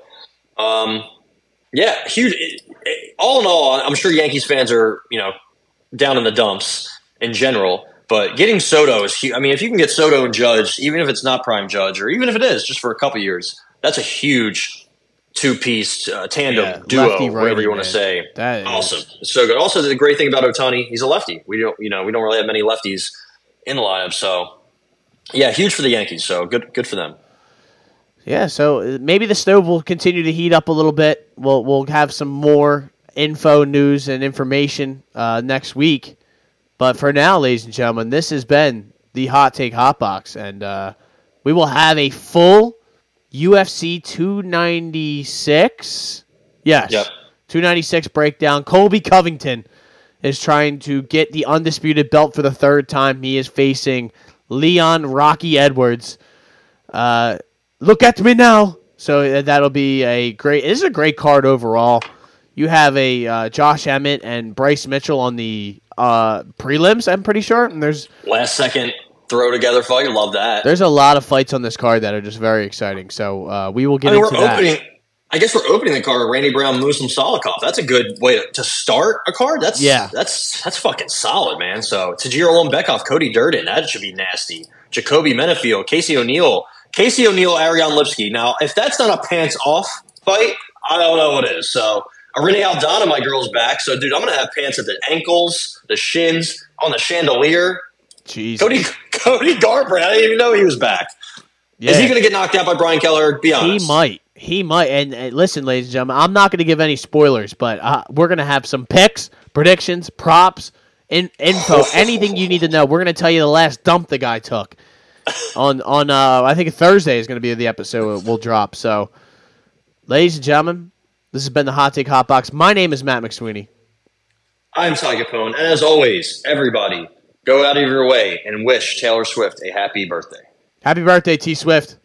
um, yeah, huge. All in all, I'm sure Yankees fans are you know down in the dumps in general. But getting Soto is huge. I mean, if you can get Soto and Judge, even if it's not prime Judge, or even if it is just for a couple years, that's a huge two piece uh, tandem Yeah, duo, lefty, whatever righty, you want to say. That is- awesome, so good. Also, the great thing about Ohtani, he's a lefty. We don't, you know, we don't really have many lefties in the lineup. So, yeah, huge for the Yankees. So good, good for them. Yeah, so uh, maybe the stove will continue to heat up a little bit. We'll we'll have some more info, news, and information uh, next week. But for now, ladies and gentlemen, this has been the Hot Take Hot Box, and uh, we will have a full UFC 296. Yes, Yep. 296 breakdown. Colby Covington is trying to get the undisputed belt for the third time. He is facing Leon Rocky Edwards. Uh, look at me now. So uh, that'll be a great. This is a great card overall. You have a uh, Josh Emmett and Bryce Mitchell on the uh, prelims. I'm pretty sure. And there's Last second throw together fight, love that. there's a lot of fights on this card that are just very exciting. So uh, we will get I mean, into that. opening. I guess we're opening the card with Randy Brown, Muslim Salikhov. That's a good way to, start a card. That's Yeah. that's that's fucking solid, man. So Tagir Ulanbekov, Cody Durden, that should be nasty. Jacoby Menifield, Casey O'Neill, Casey O'Neill, Ariane Lipski. Now, if that's not a pants off fight, I don't know what is. So Renee Aldana, my girl's back. So dude, I'm gonna have pants at the ankles, the shins, on the chandelier. Jeez. Cody Cody Garbrandt, I didn't even know he was back. yeah. Is he gonna get knocked out by Brian Kelleher? Be honest. He might. He might. And, and listen, ladies and gentlemen, I'm not going to give any spoilers, but uh, we're going to have some picks, predictions, props, in, info, anything you need to know. We're going to tell you the last dump the guy took on on. Uh, I think Thursday is going to be the episode we'll drop. So, ladies and gentlemen, this has been the Hot Take Hot Box. My name is Matt McSweeney. I'm Ty Capone, and as always, everybody, go out of your way and wish Taylor Swift a happy birthday. Happy birthday, T Swift.